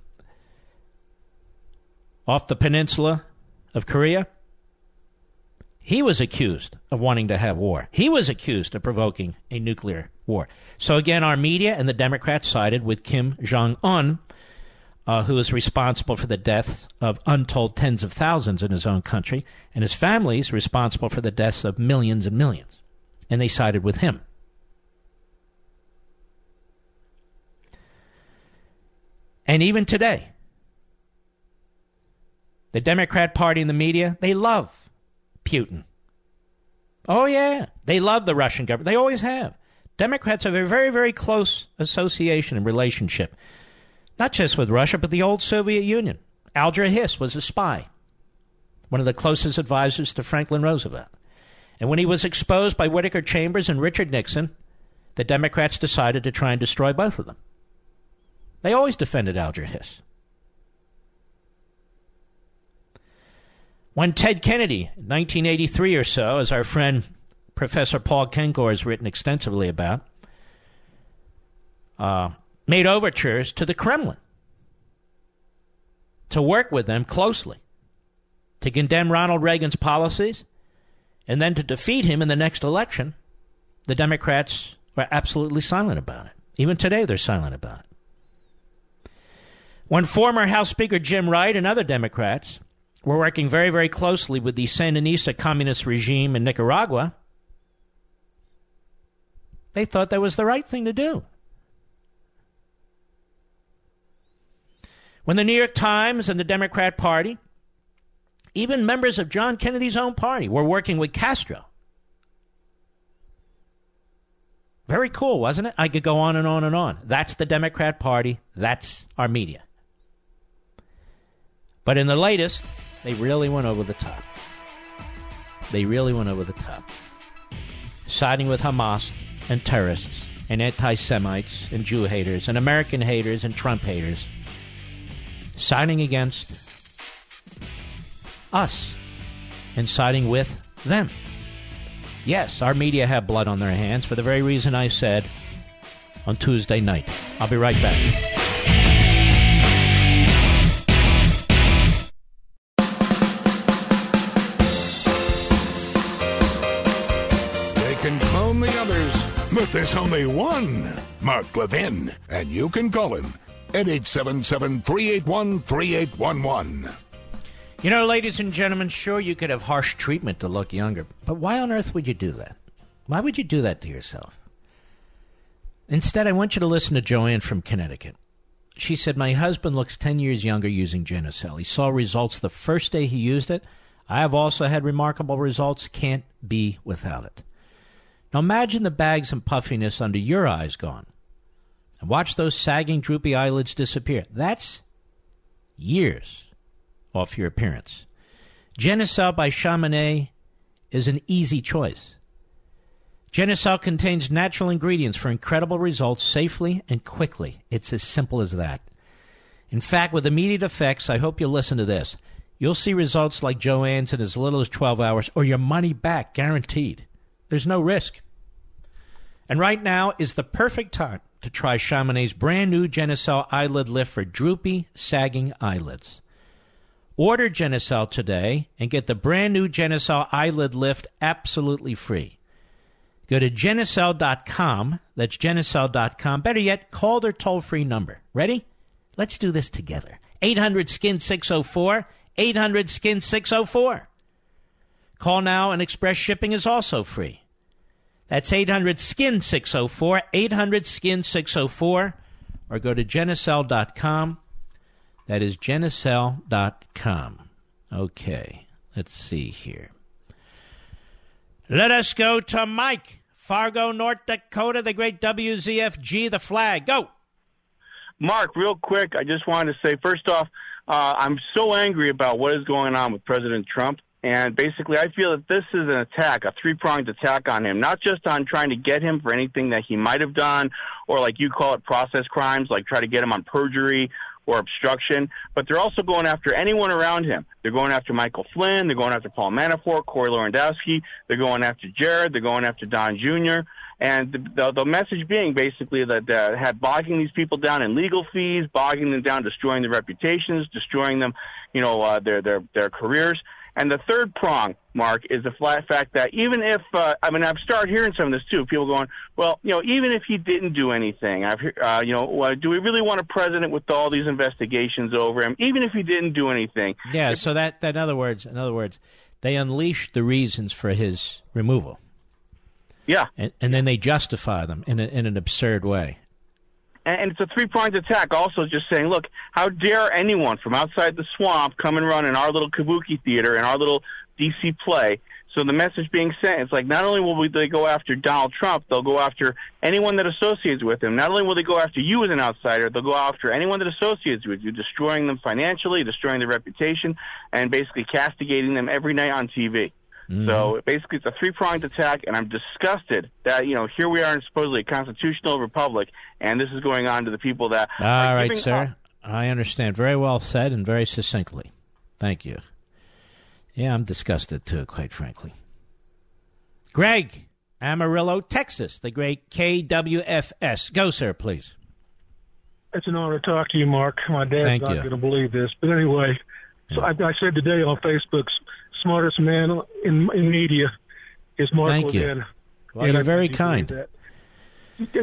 off the peninsula of Korea, He was accused of wanting to have war. He was accused of provoking a nuclear war. So again, our media and the Democrats sided with Kim Jong Un, uh, who is responsible for the deaths of untold tens of thousands in his own country, and his family is responsible for the deaths of millions and millions. And they sided with him. And even today, the Democrat Party and the media, they love Putin. Oh, yeah. They love the Russian government. They always have. Democrats have a very, very close association and relationship, not just with Russia, but the old Soviet Union. Alger Hiss was a spy, one of the closest advisors to Franklin Roosevelt. And when he was exposed by Whittaker Chambers and Richard Nixon, the Democrats decided to try and destroy both of them. They always defended Alger Hiss. When Ted Kennedy, 1983 or so, as our friend Professor Paul Kengor has written extensively about, uh, made overtures to the Kremlin to work with them closely, to condemn Ronald Reagan's policies, and then to defeat him in the next election, the Democrats were absolutely silent about it. Even today, they're silent about it. When former House Speaker Jim Wright and other Democrats were working very, very closely with the Sandinista communist regime in Nicaragua, they thought that was the right thing to do. When the New York Times and the Democrat Party, even members of John Kennedy's own party, were working with Castro. Very cool, wasn't it? I could go on and on and on. That's the Democrat Party. That's our media. But in the latest, they really went over the top. They really went over the top. Siding with Hamas and terrorists and anti Semites and Jew haters and American haters and Trump haters. Siding against us and siding with them. Yes, our media have blood on their hands for the very reason I said on Tuesday night. I'll be right back. They can clone the others, but there's only one Mark Levin, and you can call him at 877 381 3811. You know, ladies and gentlemen, sure, you could have harsh treatment to look younger, but why on earth would you do that? Why would you do that to yourself? Instead, I want you to listen to Joanne from Connecticut. She said, My husband looks 10 years younger using Genucel. He saw results the first day he used it. I have also had remarkable results. Can't be without it. Now imagine the bags and puffiness under your eyes gone. And watch those sagging, droopy eyelids disappear. That's years off your appearance. Genucel by Chamonix is an easy choice. Genucel contains natural ingredients for incredible results safely and quickly. It's as simple as that. In fact, with immediate effects, I hope you'll listen to this. You'll see results like Joanne's in as little as 12 hours or your money back guaranteed. There's no risk. And right now is the perfect time to try Chamonix's brand new Genucel eyelid lift for droopy, sagging eyelids. Order Genucel today and get the brand new Genucel eyelid lift absolutely free. Go to Genucel.com. That's Genucel.com. Better yet, call their toll free number. Ready? Let's do this together. 800 Skin 604. 800 Skin 604. Call now and express shipping is also free. That's 800 Skin 604, 800 Skin 604, or go to Genucel.com. That is Genucel.com. Okay, let's see here. Let us go to Mike, Fargo, North Dakota, the great WZFG, the flag. Go. Mark, real quick, I just wanted to say first off, uh, I'm so angry about what is going on with President Trump. And basically, I feel that this is an attack, a three pronged attack on him, not just on trying to get him for anything that he might have done, or like you call it, process crimes, like try to get him on perjury or obstruction, but they're also going after anyone around him. They're going after Michael Flynn, they're going after Paul Manafort, Corey Lewandowski, they're going after Jared, they're going after Don Jr. And the, the, the message being basically that uh, had bogging these people down in legal fees, bogging them down, destroying their reputations, destroying them, you know, uh, their their their careers And the third prong, Mark, is the flat fact that even if uh, I mean I've started hearing some of this too. People going, well, you know, even if he didn't do anything, I've uh, you know, uh, do we really want a president with all these investigations over him? Even if he didn't do anything, Yeah, so that, that in other words, in other words, they unleashed the reasons for his removal. Yeah. And, and then they justify them in, a, in an absurd way. And, it's a three pronged attack. Also, just saying, look, how dare anyone from outside the swamp come and run in our little kabuki theater and our little DC play? So the message being sent is like, not only will they go after Donald Trump, they'll go after anyone that associates with him. Not only will they go after you as an outsider, they'll go after anyone that associates with you, destroying them financially, destroying their reputation, and basically castigating them every night on TV. Mm-hmm. So basically, it's a three pronged attack, and I'm disgusted that you know here we are in supposedly a constitutional republic, and this is going on to the people that. All are right, sir. up- I understand. Very well said and very succinctly. Thank you. Yeah, I'm disgusted too, quite frankly. Greg, Amarillo, Texas, the great KWFS. Go, sir, please. It's an honor to talk to you, Mark. My dad's Thank not going to believe this, but anyway, so I, I said today on Facebook, smartest man in, in media is Mark Thank you. Levin. Well, And you're I very kind.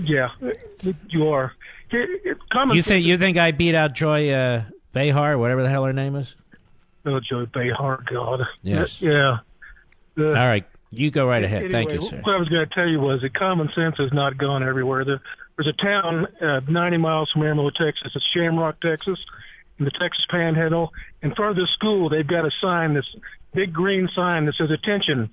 Yeah, you are. It- it- common You think you think I beat out Joy uh, Behar, whatever the hell her name is? Oh, Joy Behar, God. Yes. Yeah. The- All right, you go right ahead. Thank you, sir. What I was going to tell you was that common sense has not gone everywhere. There, there's a town uh, 90 miles from Amarillo, Texas. It's Shamrock, Texas, in the Texas Panhandle. In front of the school, they've got a sign, this big green sign that says, "Attention!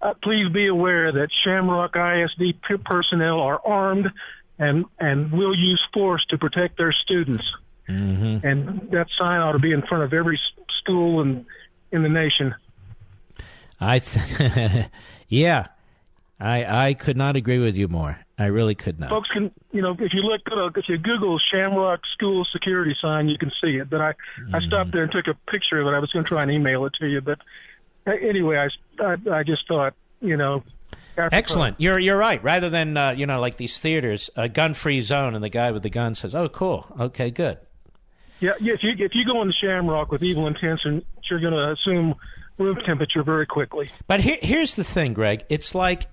Uh, please be aware that Shamrock ISD personnel are armed and and will use force to protect their students." Mm-hmm. And that sign ought to be in front of every school in in the nation. I, th- yeah, I I could not agree with you more. I really could not. Folks can, you know, if you look, uh, if you Google Shamrock School security sign, you can see it. But I, I stopped there and took a picture of it. I was going to try and email it to you, but uh, anyway, I, I, I just thought, you know, Excellent. You're you're right. Rather than uh, you know like these theaters, a gun-free zone, and the guy with the gun says, "Oh, cool. Okay, good." Yeah, yeah. If you if you go into Shamrock with evil intention, you're going to assume room temperature very quickly. But here, here's the thing, Greg. It's like,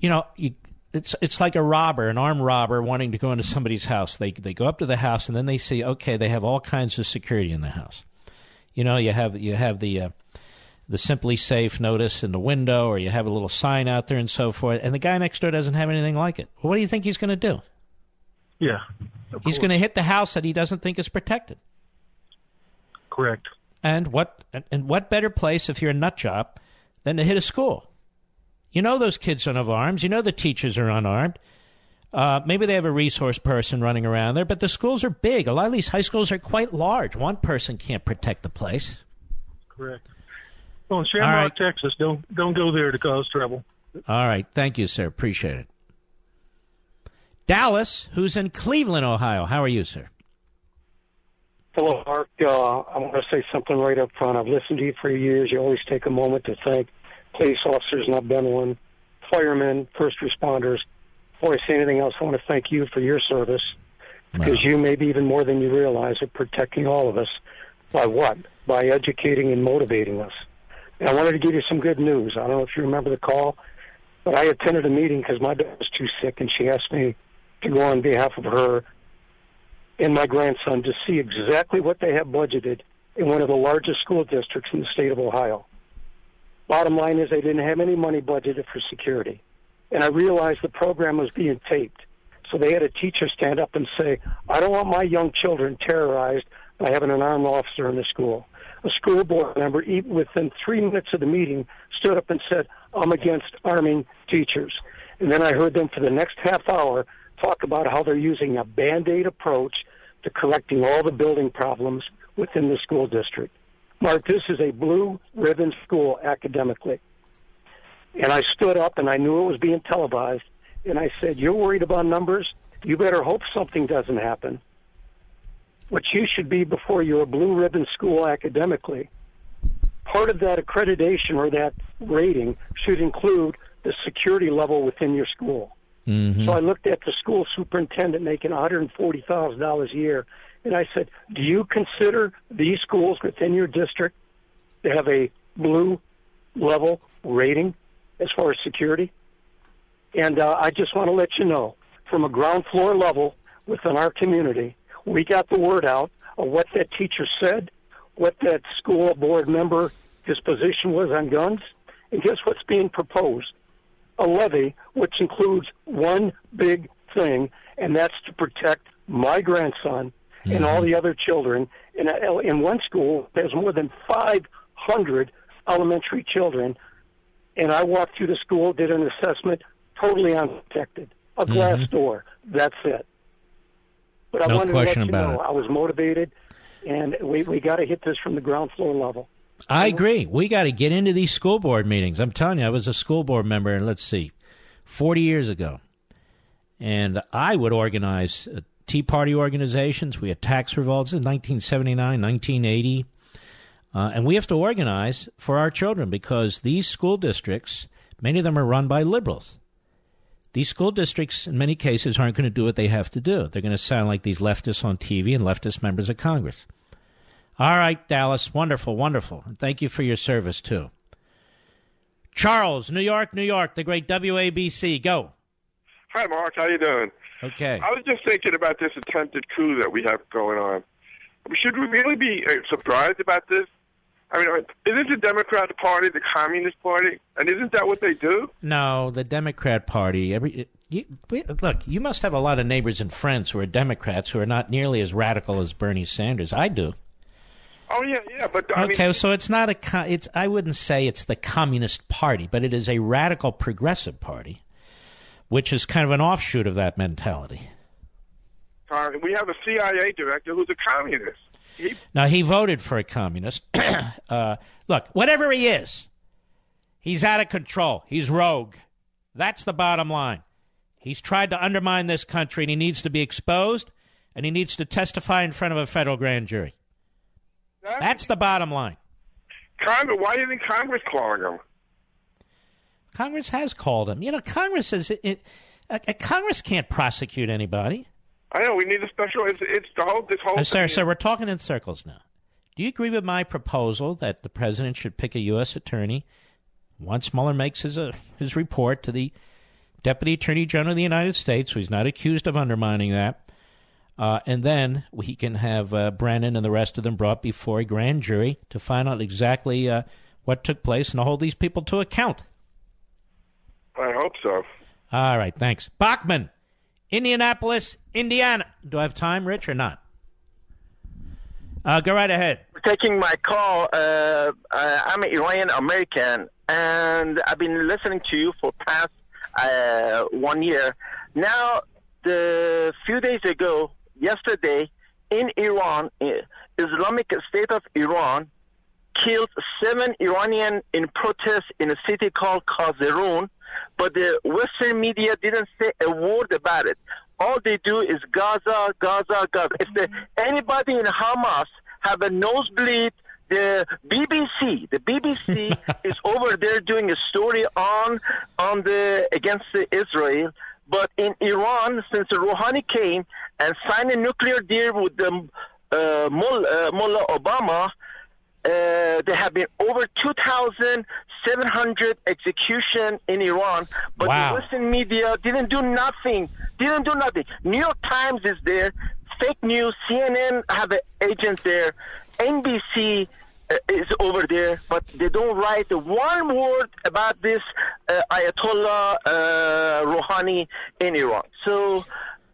you know, you, it's it's like a robber, an armed robber, wanting to go into somebody's house. They they go up to the house and then they see, okay, they have all kinds of security in the house. You know, you have you have the uh, the SimpliSafe notice in the window, or you have a little sign out there and so forth. And the guy next door doesn't have anything like it. Well, what do you think he's going to do? Yeah, He's going to hit the house that he doesn't think is protected. correct. And what and- and what better place if you're a nut job than to hit a school? You know those kids don't have arms. You know the teachers are unarmed. Uh, maybe they have a resource person running around there, but the schools are big. A lot of these high schools are quite large. One person can't protect the place. Correct. Well, in Shamrock, Texas, don't don't go there to cause trouble. All right. Thank you, sir. Appreciate it. Dallas, who's in Cleveland, Ohio. How are you, sir? Hello, Mark. Uh, I want to say something right up front. I've listened to you for years. You always take a moment to thank police officers, and I've been one, firemen, first responders. Before I say anything else, I want to thank you for your service because you, maybe even more than you realize, are protecting all of us. By what? By educating and motivating us. And I wanted to give you some good news. I don't know if you remember the call, but I attended a meeting because my daughter was too sick, and she asked me to go on behalf of her and my grandson to see exactly what they have budgeted in one of the largest school districts in the state of Ohio. Bottom line is they didn't have any money budgeted for security. And I realized the program was being taped. So they had a teacher stand up and say, I don't want my young children terrorized by having an armed officer in the school. A school board member, even within three minutes of the meeting, stood up and said, I'm against arming teachers. And then I heard them for the next half hour talk about how they're using a band aid approach to correcting all the building problems within the school district. Mark, this is a blue ribbon school academically. And I stood up and I knew it was being televised. And I said, You're worried about numbers? You better hope something doesn't happen. What you should be before you're a blue ribbon school academically, part of that accreditation or that rating should include the security level within your school. Mm-hmm. So I looked at the school superintendent making $140,000 a year, and I said, Do you consider these schools within your district to have a blue level rating as far as security. And uh, I just want to let you know from a ground floor level within our community, we got the word out of what that teacher said, what that school board member, his position was on guns, and guess what's being proposed? A levy, which includes one big thing, and that's to protect my grandson mm-hmm. and all the other children in, a, in one school. There's more than 500 elementary children, and I walked through the school, did an assessment, totally unprotected, a glass mm-hmm. door. That's it. But I no wanted to let you know it. I was motivated, and we we got to hit this from the ground floor level. I agree. We got to get into these school board meetings. I'm telling you, I was a school board member, and let's see, 40 years ago. And I would organize Tea Party organizations. We had tax revolts in 1979, 1980. Uh, and we have to organize for our children because these school districts, many of them are run by liberals. These school districts, in many cases, aren't going to do what they have to do. They're going to sound like these leftists on TV and leftist members of Congress. All right, Dallas. Wonderful, wonderful. And thank you for your service, too. Charles, New York, New York, the great WABC. Go. Hi, Mark. How you doing? Okay. I was just thinking about this attempted coup that we have going on. Should we really be uh, surprised about this? I mean, isn't the Democrat Party the Communist Party, and isn't that what they do? No, the Democrat Party. Every you, look, you must have a lot of neighbors and friends who are Democrats who are not nearly as radical as Bernie Sanders. I do. Oh yeah, yeah, but I okay, mean, so it's not a. It's I wouldn't say it's the Communist Party, but it is a radical progressive party, which is kind of an offshoot of that mentality. Uh, we have a CIA director who's a communist. He, now he voted for a communist. uh, look, whatever he is, he's out of control. He's rogue. That's the bottom line. He's tried to undermine this country, and he needs to be exposed, and he needs to testify in front of a federal grand jury. That's the bottom line. Congress, why isn't Congress calling him? Congress has called him. You know, Congress is it, it, Congress can't prosecute anybody. I know we need a special. It's, it's the whole this whole. Uh, sir, sir, we're talking in circles now. Do you agree with my proposal that the president should pick a U.S. attorney once Mueller makes his uh, his report to the Deputy Attorney General of the United States, so he's not accused of undermining that, uh, and then he can have uh, Brennan and the rest of them brought before a grand jury to find out exactly uh, what took place and to hold these people to account. I hope so. All right, thanks. Bahman, Indianapolis, Indiana. Do I have time, Rich, or not? Uh, go right ahead. For taking my call. Uh, uh, I'm an Iranian American, and I've been listening to you for past uh, one year. Now, the few days ago, yesterday in Iran, Islamic State of Iran killed seven Iranian in protest in a city called Kazerun, but the Western media didn't say a word about it. All they do is Gaza, Gaza, Gaza. If the, anybody in Hamas have a nosebleed, the BBC, the BBC is over there doing a story on on the against Israel. But in Iran, since Rouhani came, and signed a nuclear deal with the, uh, Mullah, uh, Mullah Obama. Uh, there have been over 2,700 executions in Iran, but wow. the Western media didn't do nothing. Didn't do nothing. New York Times is there. Fake news. CNN have an agent there. NBC uh, is over there, but they don't write one word about this uh, Ayatollah uh, Rouhani in Iran. So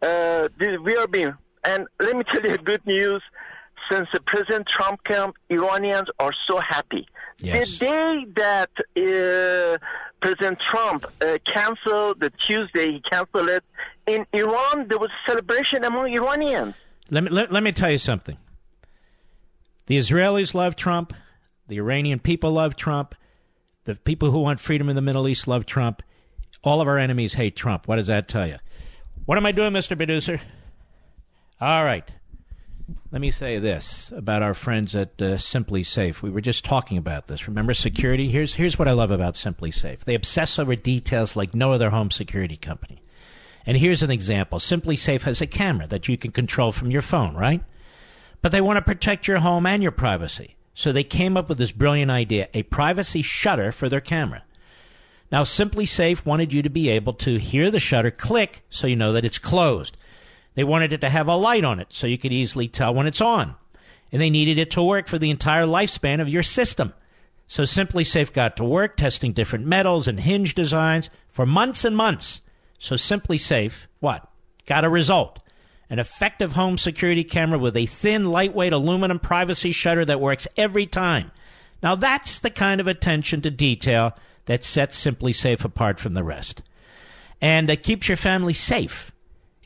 uh, we are being, and let me tell you good news. Since the President Trump came, Iranians are so happy. Yes. The day that uh, President Trump uh, canceled the Tuesday, he canceled it. In Iran, there was a celebration among Iranians. Let me let, let me tell you something. The Israelis love Trump. The Iranian people love Trump. The people who want freedom in the Middle East love Trump. All of our enemies hate Trump. What does that tell you? What am I doing, Mr. Producer? All right. Let me say this about our friends at uh, SimpliSafe. We were just talking about this. Remember security? Here's here's what I love about SimpliSafe. They obsess over details like no other home security company. And here's an example. SimpliSafe has a camera that you can control from your phone, right? But they want to protect your home and your privacy. So they came up with this brilliant idea a privacy shutter for their camera. Now, SimpliSafe wanted you to be able to hear the shutter click so you know that it's closed. They wanted it to have a light on it so you could easily tell when it's on. And they needed it to work for the entire lifespan of your system. So SimpliSafe got to work testing different metals and hinge designs for months and months. So SimpliSafe, what? Got a result. An effective home security camera with a thin, lightweight aluminum privacy shutter that works every time. Now that's the kind of attention to detail that sets SimpliSafe apart from the rest. And it keeps your family safe.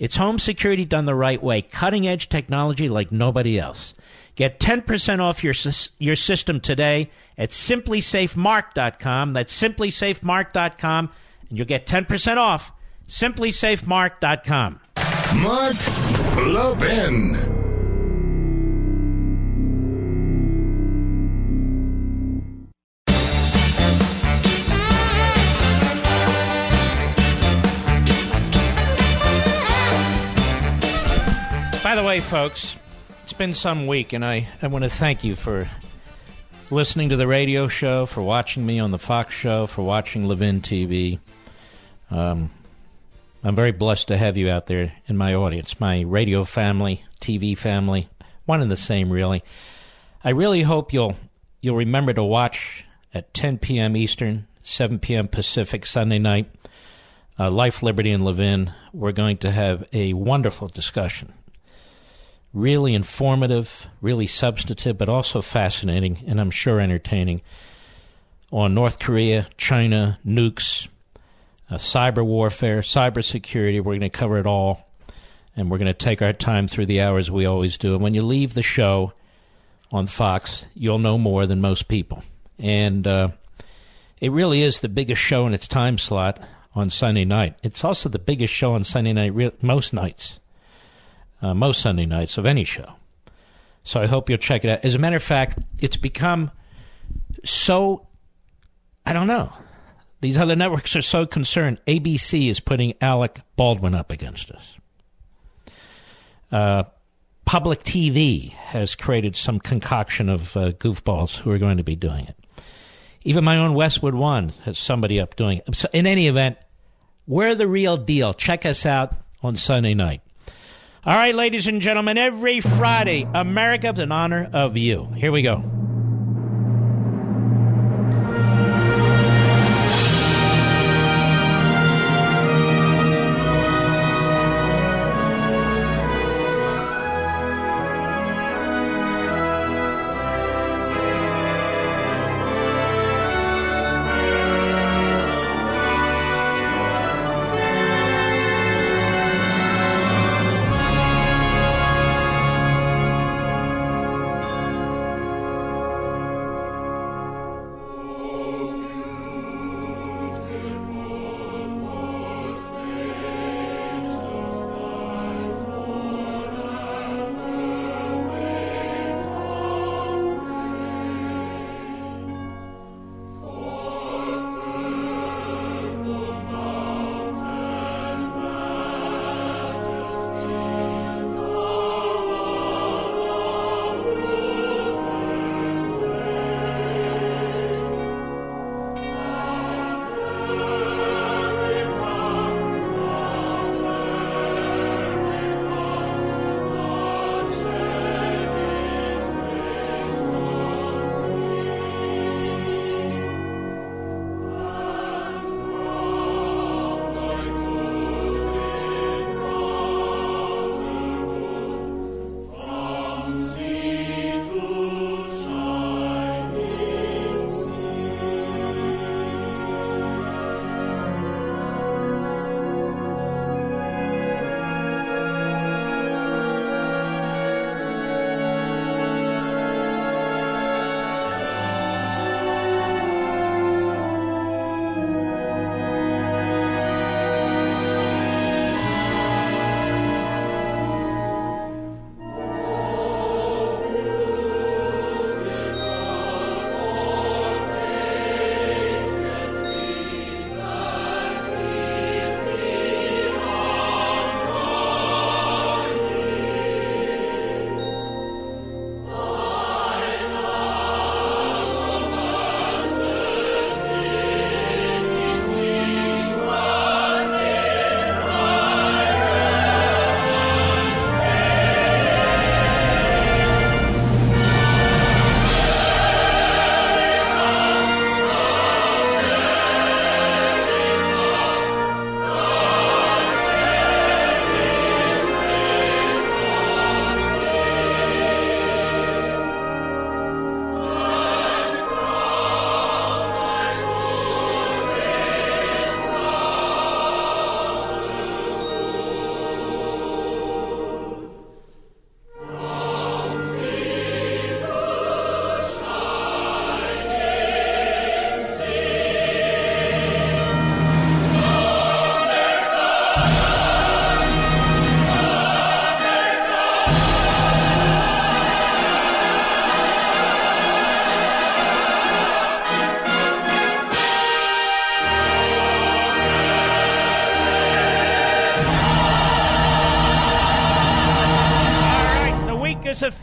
It's home security done the right way, cutting edge technology like nobody else. Get 10% off your, your system today at simplysafemark.com. That's simplysafemark.com, and you'll get 10% off. Simplysafemark.com. Mark Levin. By the way, folks, it's been some week, and I, I want to thank you for listening to the radio show, for watching me on the Fox show, for watching Levin TV. Um, I'm very blessed to have you out there in my audience, my radio family, TV family, one and the same, really. I really hope you'll you'll remember to watch at 10 p.m. Eastern, 7 p.m. Pacific Sunday night. Uh, Life, Liberty, and Levin. We're going to have a wonderful discussion really informative, really substantive, but also fascinating and I'm sure entertaining on North Korea, China, nukes, uh, cyber warfare, cybersecurity. We're going to cover it all, and we're going to take our time through the hours we always do. And when you leave the show on Fox, you'll know more than most people. And uh, it really is the biggest show in its time slot on Sunday night. It's also the biggest show on Sunday night re- most nights uh, most Sunday nights of any show. So I hope you'll check it out. As a matter of fact, it's become so, I don't know. These other networks are so concerned. ABC is putting Alec Baldwin up against us. Uh, public TV has created some concoction of uh, goofballs who are going to be doing it. Even my own Westwood One has somebody up doing it. So in any event, we're the real deal. Check us out on Sunday night. All right, ladies and gentlemen, every Friday, America in honor of you. Here we go.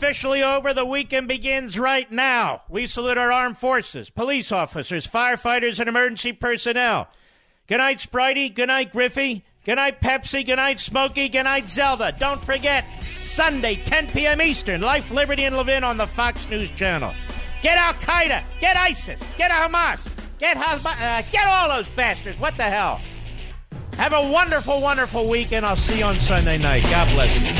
Officially over. The weekend begins right now. We salute our armed forces, police officers, firefighters, and emergency personnel. Good night, Spritey. Good night, Griffey. Good night, Pepsi. Good night, Smokey. Good night, Zelda. Don't forget, Sunday, 10 p.m. Eastern, Life, Liberty, and Levin on the Fox News Channel. Get Al Qaeda. Get ISIS. Get Hamas. Get. Uh, get all those bastards. What the hell? Have a wonderful, wonderful weekend. I'll see you on Sunday night. God bless you.